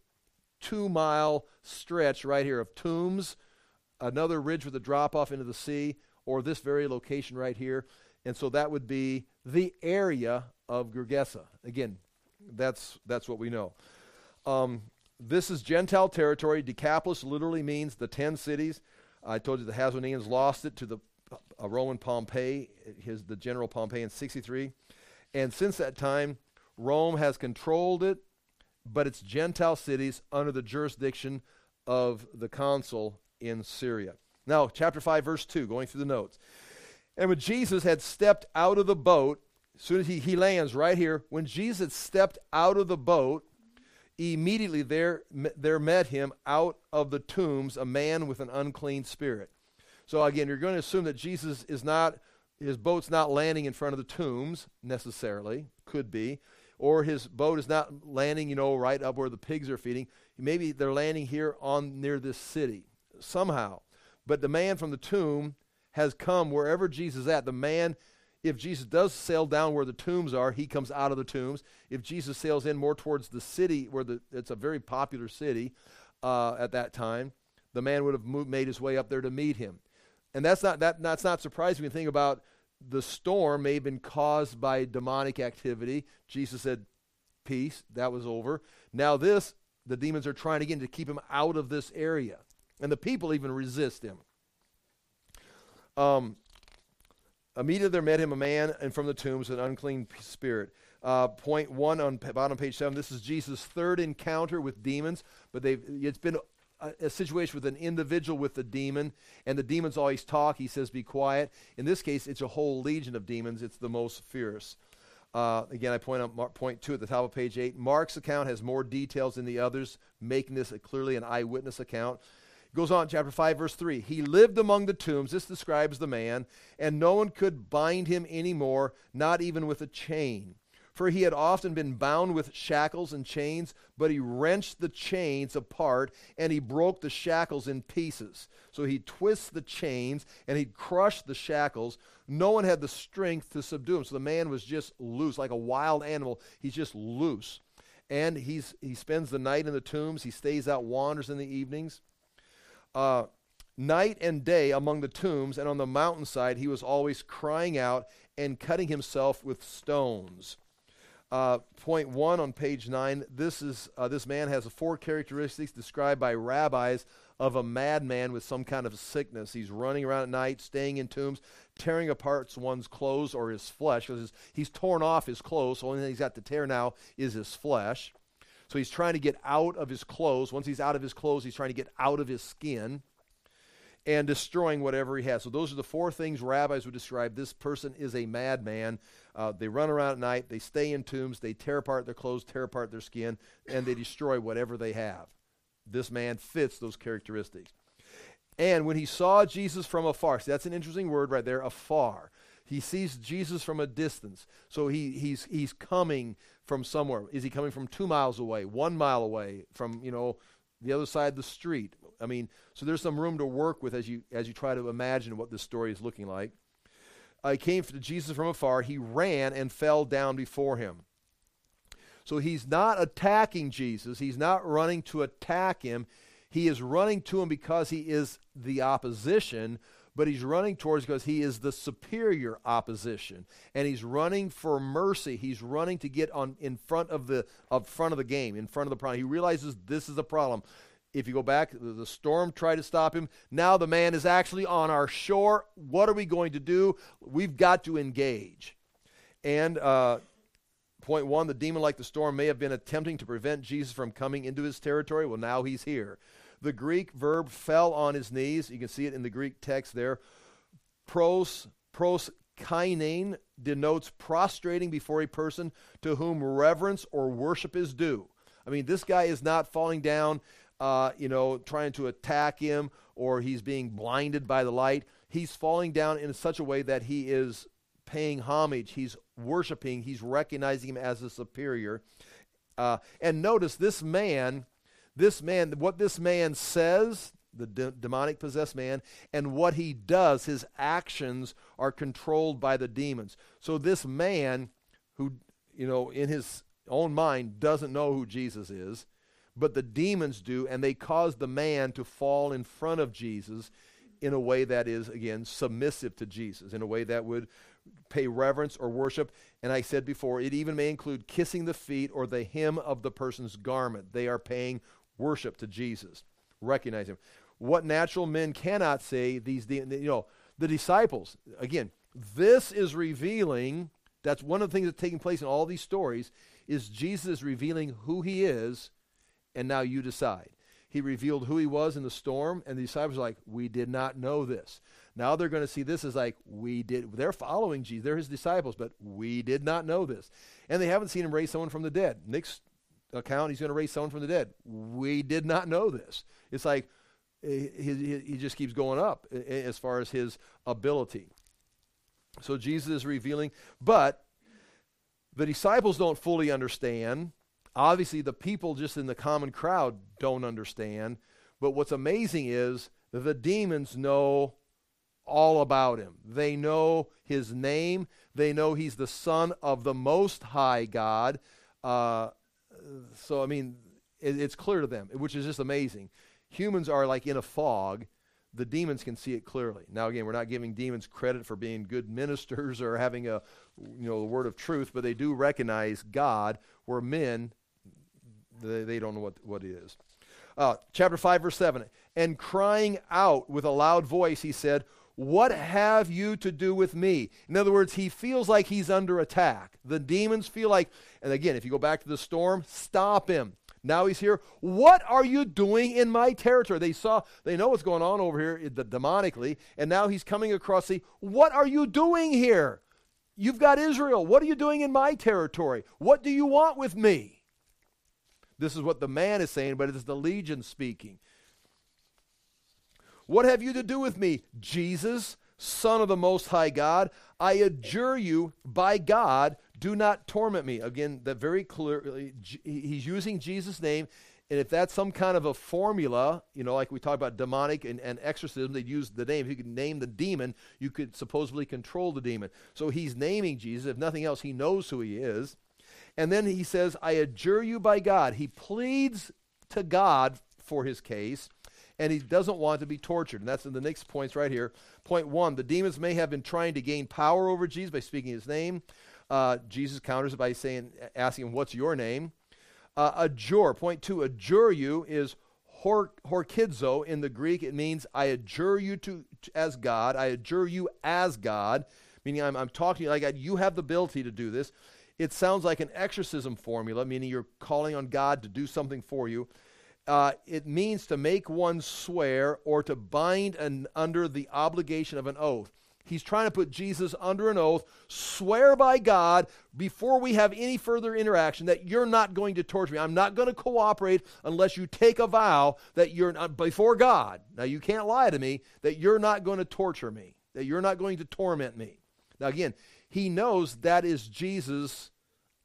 two mile stretch right here of tombs, another ridge with a drop off into the sea, or this very location right here. And so that would be the area of Gergesa. Again, that's that's what we know. Um, this is Gentile territory. Decapolis literally means the ten cities. I told you the Hasmoneans lost it to the a Roman Pompey, his the general Pompey in 63. And since that time, Rome has controlled it, but it's Gentile cities under the jurisdiction of the consul in Syria. Now, chapter 5, verse 2, going through the notes. And when Jesus had stepped out of the boat, as soon as he, he lands right here, when Jesus stepped out of the boat, immediately there, there met him out of the tombs a man with an unclean spirit. So again, you're going to assume that Jesus is not, his boat's not landing in front of the tombs necessarily, could be, or his boat is not landing, you know, right up where the pigs are feeding. Maybe they're landing here on near this city somehow. But the man from the tomb has come wherever Jesus is at. The man, if Jesus does sail down where the tombs are, he comes out of the tombs. If Jesus sails in more towards the city, where the, it's a very popular city uh, at that time, the man would have moved, made his way up there to meet him. And that's not, that, that's not surprising when you think about the storm may have been caused by demonic activity. Jesus said, Peace, that was over. Now, this, the demons are trying again to keep him out of this area. And the people even resist him. Um, immediately there met him a man and from the tombs an unclean spirit. Uh, point one on bottom page seven. This is Jesus' third encounter with demons, but they've it's been a, a, situation with an individual with the demon, and the demons always talk. He says, "Be quiet." In this case, it's a whole legion of demons. It's the most fierce. Uh, again, I point out point two at the top of page eight. Mark's account has more details than the others, making this a, clearly an eyewitness account. Goes on, chapter 5, verse 3. He lived among the tombs. This describes the man, and no one could bind him anymore, not even with a chain. For he had often been bound with shackles and chains, but he wrenched the chains apart and he broke the shackles in pieces. So he twists the chains and he crushed the shackles. No one had the strength to subdue him. So the man was just loose, like a wild animal. He's just loose. And he's, he spends the night in the tombs. He stays out, wanders in the evenings. Uh, night and day among the tombs and on the mountainside, he was always crying out and cutting himself with stones. Uh, point one on page nine. This is uh, this man has four characteristics described by rabbis of a madman with some kind of sickness. He's running around at night, staying in tombs, tearing apart one's clothes or his flesh because he's torn off his clothes. So the only thing he's got to tear now is his flesh. So he's trying to get out of his clothes. Once he's out of his clothes, he's trying to get out of his skin and destroying whatever he has. So those are the four things rabbis would describe. This person is a madman. Uh, they run around at night, they stay in tombs, they tear apart their clothes, tear apart their skin, and they destroy whatever they have. This man fits those characteristics. And when he saw Jesus from afar, see, that's an interesting word right there, afar. He sees Jesus from a distance. So he, he's, he's coming from somewhere. Is he coming from two miles away, one mile away, from, you know, the other side of the street? I mean, so there's some room to work with as you, as you try to imagine what this story is looking like. I came to Jesus from afar. He ran and fell down before him. So he's not attacking Jesus. He's not running to attack him. He is running to him because he is the opposition, but he's running towards because he is the superior opposition and he's running for mercy he's running to get on in front of the of front of the game in front of the problem he realizes this is a problem if you go back the storm tried to stop him now the man is actually on our shore what are we going to do we've got to engage and uh, point one the demon like the storm may have been attempting to prevent jesus from coming into his territory well now he's here the Greek verb fell on his knees. You can see it in the Greek text there. Pros, pros denotes prostrating before a person to whom reverence or worship is due. I mean, this guy is not falling down, uh, you know, trying to attack him or he's being blinded by the light. He's falling down in such a way that he is paying homage. He's worshiping. He's recognizing him as a superior. Uh, and notice this man this man, what this man says, the de- demonic possessed man, and what he does, his actions are controlled by the demons. So this man, who, you know, in his own mind doesn't know who Jesus is, but the demons do, and they cause the man to fall in front of Jesus in a way that is, again, submissive to Jesus, in a way that would pay reverence or worship. And I said before, it even may include kissing the feet or the hem of the person's garment. They are paying worship to Jesus. Recognize him. What natural men cannot say, these, you know, the disciples, again, this is revealing, that's one of the things that's taking place in all these stories, is Jesus revealing who he is, and now you decide. He revealed who he was in the storm, and the disciples are like, We did not know this. Now they're going to see this as like, We did. They're following Jesus. They're his disciples, but we did not know this. And they haven't seen him raise someone from the dead. Next account, he's going to raise someone from the dead. We did not know this. It's like, eh, he, he, he just keeps going up eh, eh, as far as his ability. So Jesus is revealing, but the disciples don't fully understand. Obviously, the people just in the common crowd don't understand. But what's amazing is the demons know all about him. They know his name. They know he's the son of the Most High God. Uh, so, I mean, it, it's clear to them, which is just amazing. Humans are like in a fog, the demons can see it clearly. Now, again, we're not giving demons credit for being good ministers or having a, you know, the word of truth, but they do recognize God, where men, they, they don't know what, what it is. Uh, chapter 5, verse 7. And crying out with a loud voice, he said, What have you to do with me? In other words, he feels like he's under attack. The demons feel like, and again, if you go back to the storm, stop him. Now he's here. What are you doing in my territory? They saw, they know what's going on over here demonically, and now he's coming across the, what are you doing here? You've got Israel. What are you doing in my territory? What do you want with me? This is what the man is saying, but it's the legion speaking. What have you to do with me, Jesus, Son of the Most High God? I adjure you by God do not torment me. Again, that very clearly, he's using Jesus' name. And if that's some kind of a formula, you know, like we talked about demonic and, and exorcism, they'd use the name. If you could name the demon, you could supposedly control the demon. So he's naming Jesus. If nothing else, he knows who he is. And then he says, I adjure you by God. He pleads to God for his case, and he doesn't want to be tortured. And that's in the next points right here. Point one the demons may have been trying to gain power over Jesus by speaking his name. Uh, Jesus counters it by saying, asking him, "What's your name?" Uh, adjure. Point two. Adjure you is hor, horkidzo in the Greek. It means I adjure you to, to as God. I adjure you as God, meaning I'm, I'm talking to you like. You have the ability to do this. It sounds like an exorcism formula, meaning you're calling on God to do something for you. Uh, it means to make one swear or to bind an, under the obligation of an oath. He's trying to put Jesus under an oath, swear by God before we have any further interaction that you're not going to torture me. I'm not going to cooperate unless you take a vow that you're not, before God. Now, you can't lie to me that you're not going to torture me, that you're not going to torment me. Now, again, he knows that is Jesus'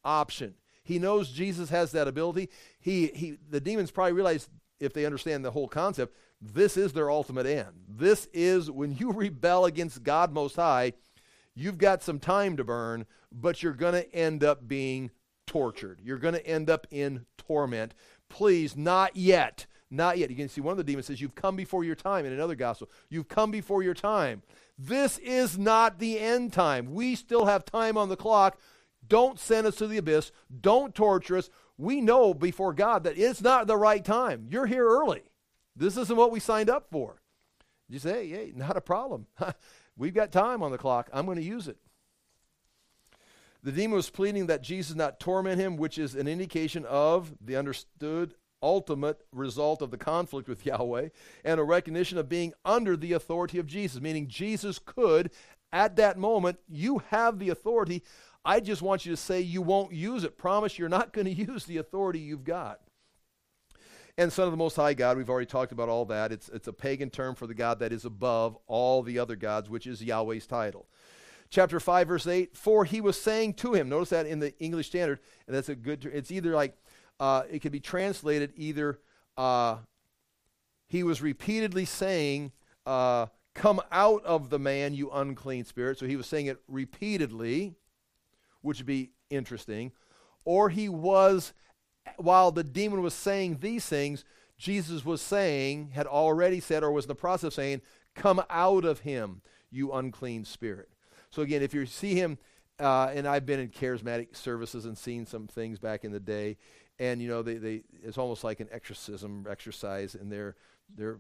option. He knows Jesus has that ability. He, he, the demons probably realize, if they understand the whole concept, this is their ultimate end. This is when you rebel against God Most High, you've got some time to burn, but you're going to end up being tortured. You're going to end up in torment. Please, not yet. Not yet. You can see one of the demons says, You've come before your time in another gospel. You've come before your time. This is not the end time. We still have time on the clock. Don't send us to the abyss. Don't torture us. We know before God that it's not the right time. You're here early. This isn't what we signed up for. You say, hey, not a problem. We've got time on the clock. I'm going to use it. The demon was pleading that Jesus not torment him, which is an indication of the understood ultimate result of the conflict with Yahweh and a recognition of being under the authority of Jesus, meaning Jesus could, at that moment, you have the authority. I just want you to say you won't use it. Promise you're not going to use the authority you've got and Son of the Most High God. We've already talked about all that. It's, it's a pagan term for the God that is above all the other gods, which is Yahweh's title. Chapter 5, verse 8, for he was saying to him, notice that in the English Standard, and that's a good, it's either like, uh, it could be translated either uh, he was repeatedly saying, uh, come out of the man, you unclean spirit. So he was saying it repeatedly, which would be interesting. Or he was while the demon was saying these things, Jesus was saying, had already said, or was in the process of saying, Come out of him, you unclean spirit. So again, if you see him, uh, and I've been in charismatic services and seen some things back in the day, and you know, they, they it's almost like an exorcism exercise, and they're they're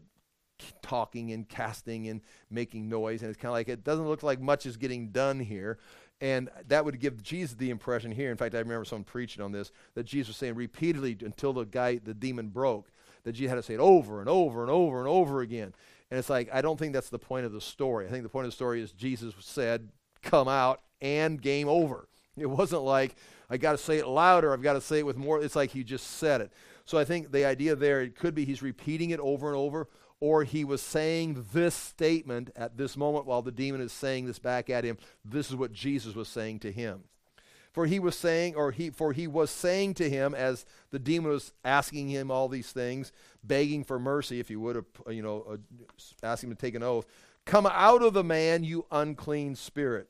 talking and casting and making noise. And it's kind of like it doesn't look like much is getting done here. And that would give Jesus the impression here. In fact, I remember someone preaching on this that Jesus was saying repeatedly until the guy, the demon broke, that Jesus had to say it over and over and over and over again. And it's like, I don't think that's the point of the story. I think the point of the story is Jesus said, come out and game over. It wasn't like, I got to say it louder, I've got to say it with more. It's like he just said it. So I think the idea there, it could be he's repeating it over and over, or he was saying this statement at this moment while the demon is saying this back at him. This is what Jesus was saying to him. For he was saying, or he, for he was saying to him as the demon was asking him all these things, begging for mercy, if you would, uh, you know, uh, asking him to take an oath. Come out of the man, you unclean spirit.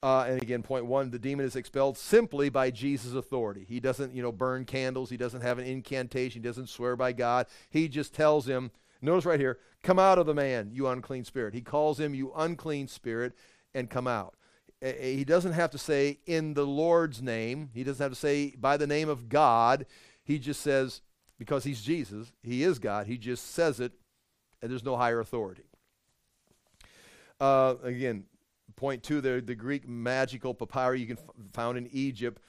Uh, and again, point one, the demon is expelled simply by Jesus' authority. He doesn't, you know, burn candles. He doesn't have an incantation. He doesn't swear by God. He just tells him, notice right here, come out of the man, you unclean spirit. He calls him, you unclean spirit, and come out he doesn't have to say in the Lord's name. He doesn't have to say by the name of God. He just says, because he's Jesus, he is God, he just says it, and there's no higher authority. Uh, again, point two there, the Greek magical papyri you can f- found in Egypt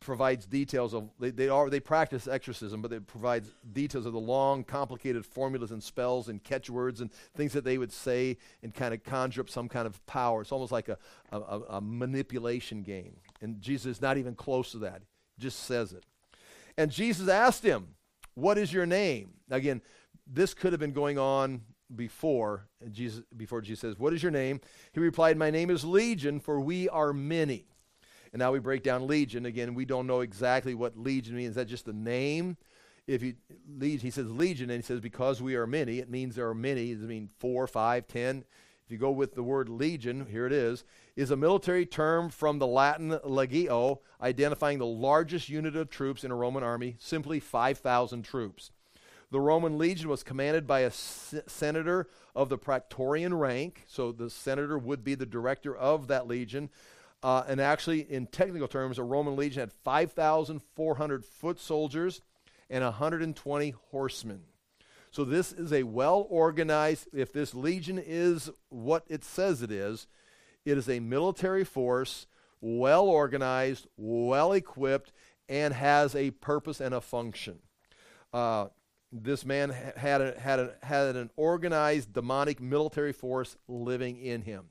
provides details of they, they are they practice exorcism, but it provides details of the long, complicated formulas and spells and catchwords and things that they would say and kind of conjure up some kind of power. It's almost like a, a, a manipulation game. And Jesus is not even close to that. Just says it. And Jesus asked him, What is your name? Again, this could have been going on before Jesus before Jesus says, What is your name? He replied, My name is Legion, for we are many. And now we break down legion. Again, we don't know exactly what legion means. Is that just the name? If you he says legion, and he says because we are many, it means there are many. It mean four, five, ten? If you go with the word legion, here it is, is a military term from the Latin legio, identifying the largest unit of troops in a Roman army, simply 5,000 troops. The Roman legion was commanded by a senator of the praetorian rank, so the senator would be the director of that legion. Uh, and actually, in technical terms, a Roman legion had 5,400 foot soldiers and 120 horsemen. So this is a well organized, if this legion is what it says it is, it is a military force, well organized, well equipped, and has a purpose and a function. Uh, this man had, a, had, a, had an organized demonic military force living in him.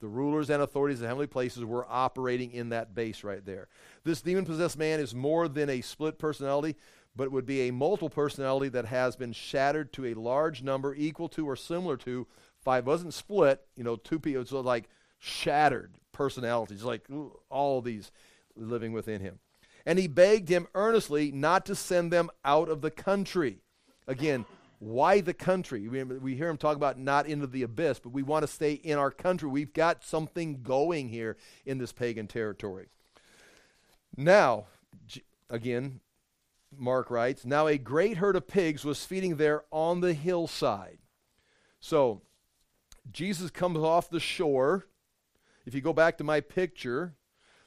The rulers and authorities in heavenly places were operating in that base right there. This demon possessed man is more than a split personality, but it would be a multiple personality that has been shattered to a large number equal to or similar to five. It wasn't split, you know, two people. It's like shattered personalities, like all these living within him. And he begged him earnestly not to send them out of the country. Again, why the country? We, we hear him talk about not into the abyss, but we want to stay in our country. We've got something going here in this pagan territory. Now, again, Mark writes, Now a great herd of pigs was feeding there on the hillside. So, Jesus comes off the shore. If you go back to my picture,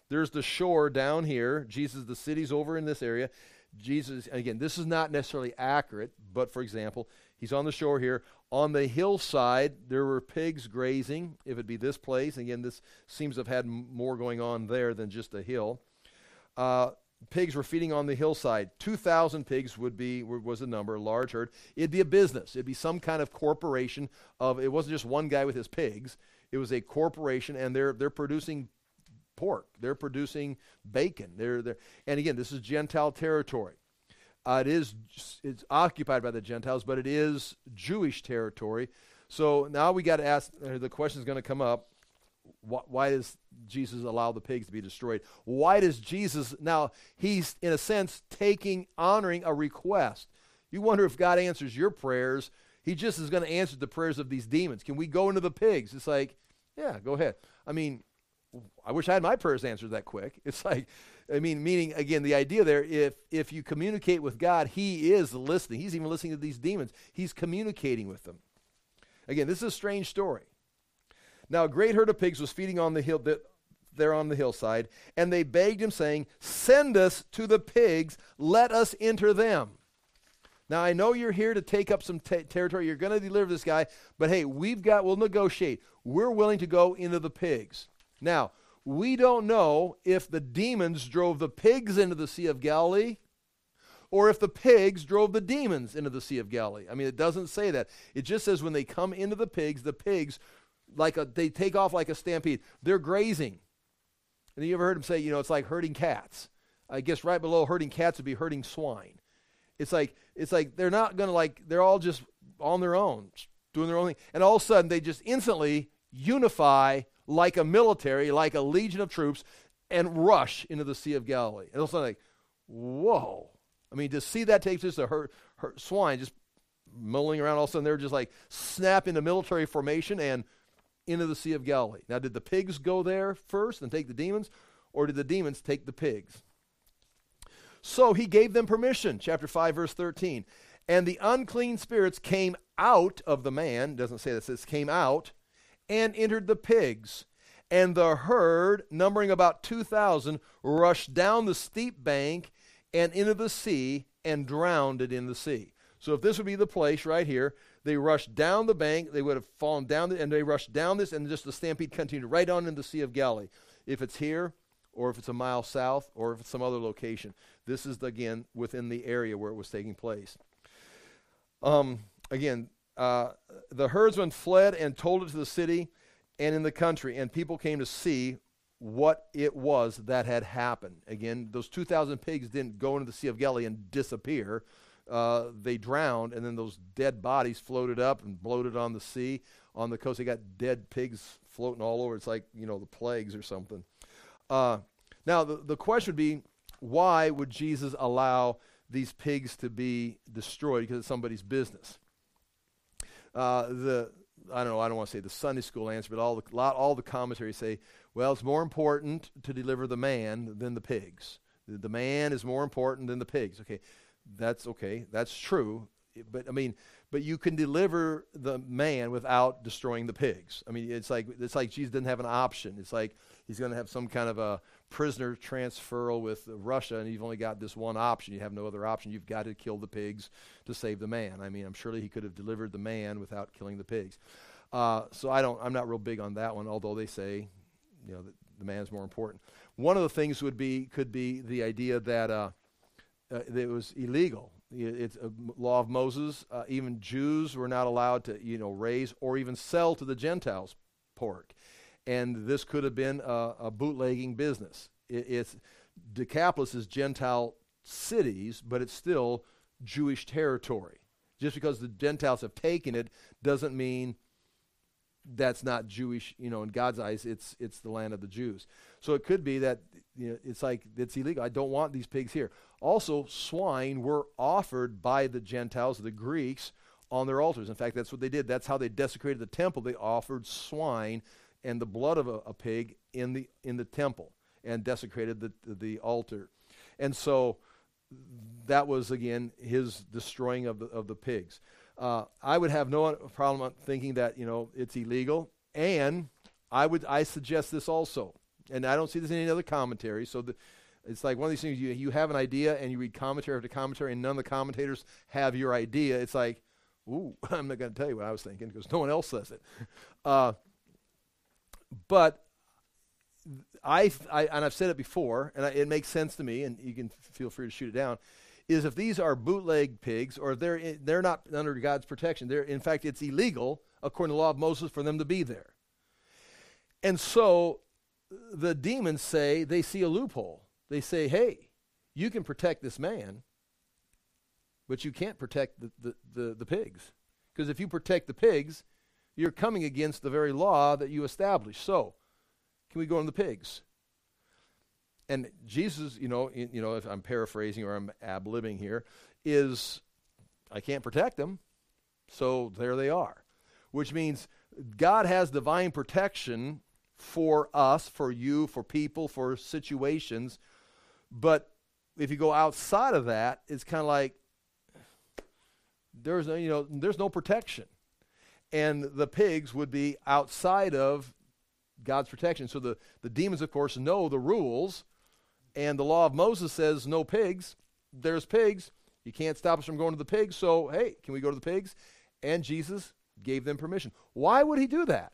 there's the shore down here. Jesus, the city's over in this area. Jesus, again, this is not necessarily accurate, but for example, he's on the shore here. On the hillside, there were pigs grazing, if it be this place. Again, this seems to have had more going on there than just a hill. Uh, pigs were feeding on the hillside. 2,000 pigs would be was the number, a large herd. It'd be a business. It'd be some kind of corporation of it wasn't just one guy with his pigs. It was a corporation and they're they're producing pork. They're producing bacon. They're, they're, and again, this is Gentile territory. Uh, it is it's occupied by the Gentiles, but it is Jewish territory. So now we got to ask. Uh, the question is going to come up: wh- Why does Jesus allow the pigs to be destroyed? Why does Jesus now? He's in a sense taking honoring a request. You wonder if God answers your prayers. He just is going to answer the prayers of these demons. Can we go into the pigs? It's like, yeah, go ahead. I mean, I wish I had my prayers answered that quick. It's like, I mean, meaning again, the idea there, if if you communicate with God, He is listening. He's even listening to these demons. He's communicating with them. Again, this is a strange story. Now, a great herd of pigs was feeding on the hill that there on the hillside, and they begged him, saying, Send us to the pigs, let us enter them. Now, I know you're here to take up some t- territory. You're going to deliver this guy, but hey, we've got, we'll negotiate. We're willing to go into the pigs. Now, we don't know if the demons drove the pigs into the Sea of Galilee or if the pigs drove the demons into the Sea of Galilee. I mean, it doesn't say that. It just says when they come into the pigs, the pigs, like a, they take off like a stampede. They're grazing. And you ever heard them say, you know, it's like herding cats. I guess right below herding cats would be herding swine. It's like it's like they're not gonna like they're all just on their own, doing their own thing, and all of a sudden they just instantly unify like a military, like a legion of troops, and rush into the Sea of Galilee. And sudden, like, whoa! I mean, to see that take just a herd, swine just mulling around, all of a sudden they're just like snap into military formation and into the Sea of Galilee. Now, did the pigs go there first and take the demons, or did the demons take the pigs? So he gave them permission, chapter 5, verse 13. And the unclean spirits came out of the man, doesn't say this, it came out, and entered the pigs. And the herd, numbering about 2,000, rushed down the steep bank and into the sea and drowned it in the sea. So if this would be the place right here, they rushed down the bank, they would have fallen down, and they rushed down this, and just the stampede continued right on in the Sea of Galilee. If it's here, or if it's a mile south, or if it's some other location, this is again within the area where it was taking place. Um, again, uh, the herdsmen fled and told it to the city and in the country, and people came to see what it was that had happened. Again, those 2,000 pigs didn't go into the Sea of Galilee and disappear. Uh, they drowned, and then those dead bodies floated up and bloated on the sea. On the coast, they got dead pigs floating all over. It's like, you know, the plagues or something. Uh, now, the, the question would be why would Jesus allow these pigs to be destroyed because it's somebody's business? Uh, the I don't know. I don't want to say the Sunday school answer, but all the lot, all the commentaries say well, it's more important to deliver the man than the pigs. The, the man is more important than the pigs. Okay, that's okay. That's true. But I mean, but you can deliver the man without destroying the pigs. I mean, it's like it's like Jesus didn't have an option. It's like he's going to have some kind of a prisoner transferal with Russia, and you've only got this one option. You have no other option. You've got to kill the pigs to save the man. I mean, I'm surely he could have delivered the man without killing the pigs. Uh, so I don't. I'm not real big on that one. Although they say you know, the, the man more important. One of the things would be could be the idea that uh, uh, that it was illegal. It's a law of Moses. Uh, even Jews were not allowed to, you know, raise or even sell to the Gentiles pork, and this could have been a, a bootlegging business. It, it's Decapolis is Gentile cities, but it's still Jewish territory. Just because the Gentiles have taken it doesn't mean that's not Jewish, you know, in God's eyes, it's it's the land of the Jews. So it could be that you know, it's like it's illegal. I don't want these pigs here. Also, swine were offered by the Gentiles, the Greeks, on their altars. In fact, that's what they did. That's how they desecrated the temple. They offered swine and the blood of a, a pig in the in the temple and desecrated the the altar. And so that was again his destroying of the of the pigs. Uh, I would have no problem thinking that you know it's illegal, and I would I suggest this also, and I don't see this in any other commentary. So the, it's like one of these things you you have an idea and you read commentary after commentary, and none of the commentators have your idea. It's like, ooh, I'm not going to tell you what I was thinking because no one else says it. Uh, but I, I, and I've said it before, and I, it makes sense to me, and you can feel free to shoot it down is if these are bootleg pigs or they're in, they're not under God's protection. They're in fact it's illegal according to the law of Moses for them to be there. And so the demons say they see a loophole. They say, "Hey, you can protect this man, but you can't protect the the, the, the pigs because if you protect the pigs, you're coming against the very law that you established. So, can we go on the pigs?" and Jesus, you know, in, you know, if I'm paraphrasing or I'm ab libbing here, is I can't protect them, so there they are, which means God has divine protection for us, for you, for people, for situations, but if you go outside of that, it's kind of like there's no, you know, there's no protection, and the pigs would be outside of God's protection. So the, the demons, of course, know the rules and the law of Moses says no pigs, there's pigs, You can't stop us from going to the pigs, so hey, can we go to the pigs? And Jesus gave them permission. Why would he do that?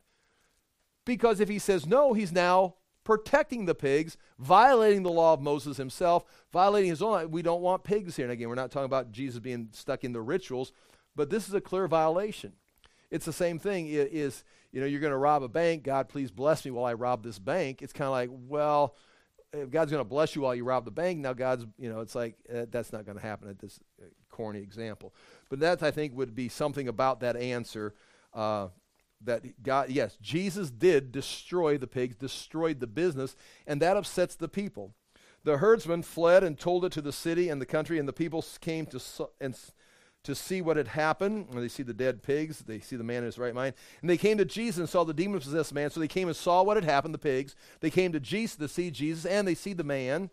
Because if he says no, he's now protecting the pigs, violating the law of Moses himself, violating his own. We don't want pigs here. And again, we're not talking about Jesus being stuck in the rituals, but this is a clear violation. It's the same thing. It is you know you're going to rob a bank. God, please bless me while I rob this bank. It's kind of like well, if God's going to bless you while you rob the bank, now God's you know it's like uh, that's not going to happen at this uh, corny example. But that I think would be something about that answer. Uh, that God, yes, Jesus did destroy the pigs, destroyed the business, and that upsets the people. The herdsmen fled and told it to the city and the country, and the people came to and to see what had happened. When they see the dead pigs, they see the man in his right mind. And they came to Jesus and saw the demon possessed man. So they came and saw what had happened, the pigs. They came to Jesus to see Jesus, and they see the man,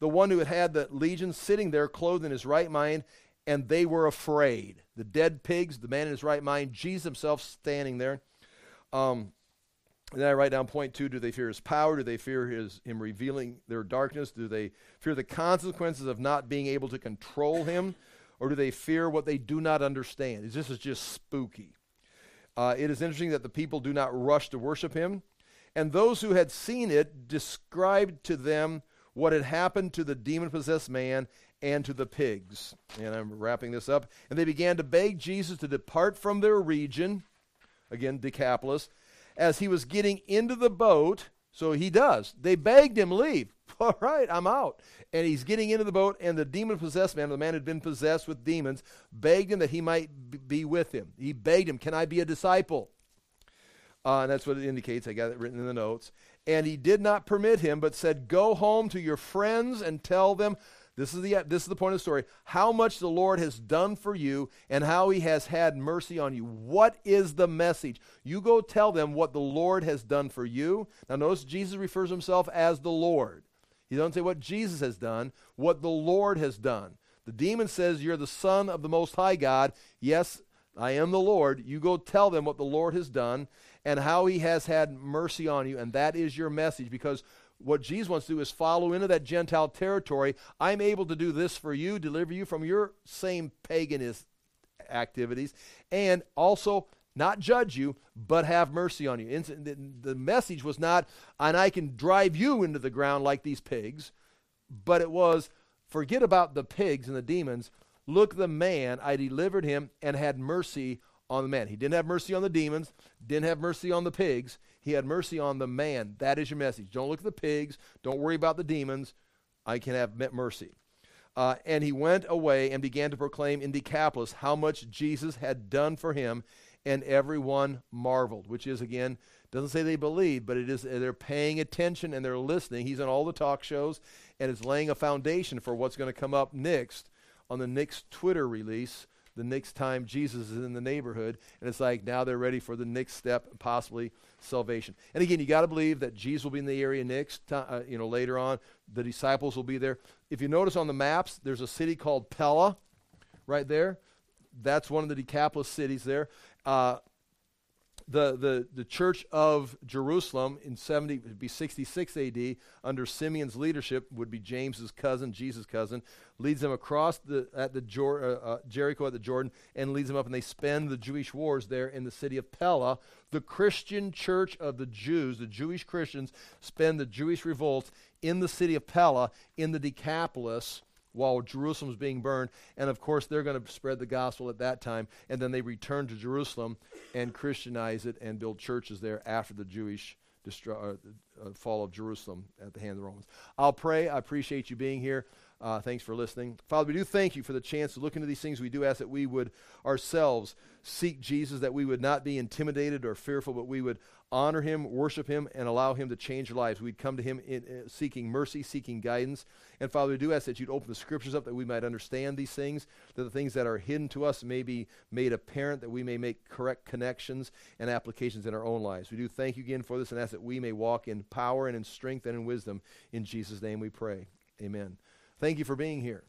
the one who had had the legion, sitting there, clothed in his right mind, and they were afraid. The dead pigs, the man in his right mind, Jesus himself standing there. Um, and then I write down point two: Do they fear his power? Do they fear his him revealing their darkness? Do they fear the consequences of not being able to control him? Or do they fear what they do not understand? This is just spooky. Uh, it is interesting that the people do not rush to worship him. And those who had seen it described to them what had happened to the demon possessed man and to the pigs. And I'm wrapping this up. And they began to beg Jesus to depart from their region, again, Decapolis, as he was getting into the boat. So he does. They begged him, leave. All right, I'm out and he's getting into the boat, and the demon possessed man, the man had been possessed with demons, begged him that he might be with him. He begged him, Can I be a disciple? Uh, and that's what it indicates. I got it written in the notes. And he did not permit him, but said, Go home to your friends and tell them. This is, the, this is the point of the story. How much the Lord has done for you and how he has had mercy on you. What is the message? You go tell them what the Lord has done for you. Now, notice Jesus refers himself as the Lord. He doesn't say what Jesus has done, what the Lord has done. The demon says, You're the Son of the Most High God. Yes, I am the Lord. You go tell them what the Lord has done and how he has had mercy on you. And that is your message because what Jesus wants to do is follow into that Gentile territory. I'm able to do this for you, deliver you from your same paganist activities, and also not judge you, but have mercy on you. The message was not, and I can drive you into the ground like these pigs, but it was, forget about the pigs and the demons. Look, the man, I delivered him and had mercy on the man. He didn't have mercy on the demons, didn't have mercy on the pigs. He had mercy on the man. That is your message. Don't look at the pigs. Don't worry about the demons. I can have mercy. Uh, and he went away and began to proclaim in Decapolis how much Jesus had done for him and everyone marveled, which is, again, doesn't say they believe, but it is they're paying attention and they're listening. He's on all the talk shows, and it's laying a foundation for what's going to come up next on the next Twitter release, the next time Jesus is in the neighborhood. And it's like now they're ready for the next step, possibly salvation. And again, you got to believe that Jesus will be in the area next, uh, you know, later on. The disciples will be there. If you notice on the maps, there's a city called Pella right there. That's one of the Decapolis cities there. Uh, the, the, the church of Jerusalem in 70, would be 66 AD, under Simeon's leadership, would be James's cousin, Jesus' cousin, leads them across the, at the Jor, uh, uh, Jericho at the Jordan and leads them up, and they spend the Jewish wars there in the city of Pella. The Christian church of the Jews, the Jewish Christians, spend the Jewish revolts in the city of Pella in the Decapolis while Jerusalem's being burned. And of course, they're going to spread the gospel at that time. And then they return to Jerusalem and Christianize it and build churches there after the Jewish uh, uh, fall of Jerusalem at the hand of the Romans. I'll pray. I appreciate you being here. Uh, thanks for listening. Father, we do thank you for the chance to look into these things. We do ask that we would ourselves seek Jesus, that we would not be intimidated or fearful, but we would honor him, worship him, and allow him to change lives. We'd come to him in, uh, seeking mercy, seeking guidance. And Father, we do ask that you'd open the scriptures up that we might understand these things, that the things that are hidden to us may be made apparent, that we may make correct connections and applications in our own lives. We do thank you again for this and ask that we may walk in power and in strength and in wisdom. In Jesus' name we pray. Amen. Thank you for being here.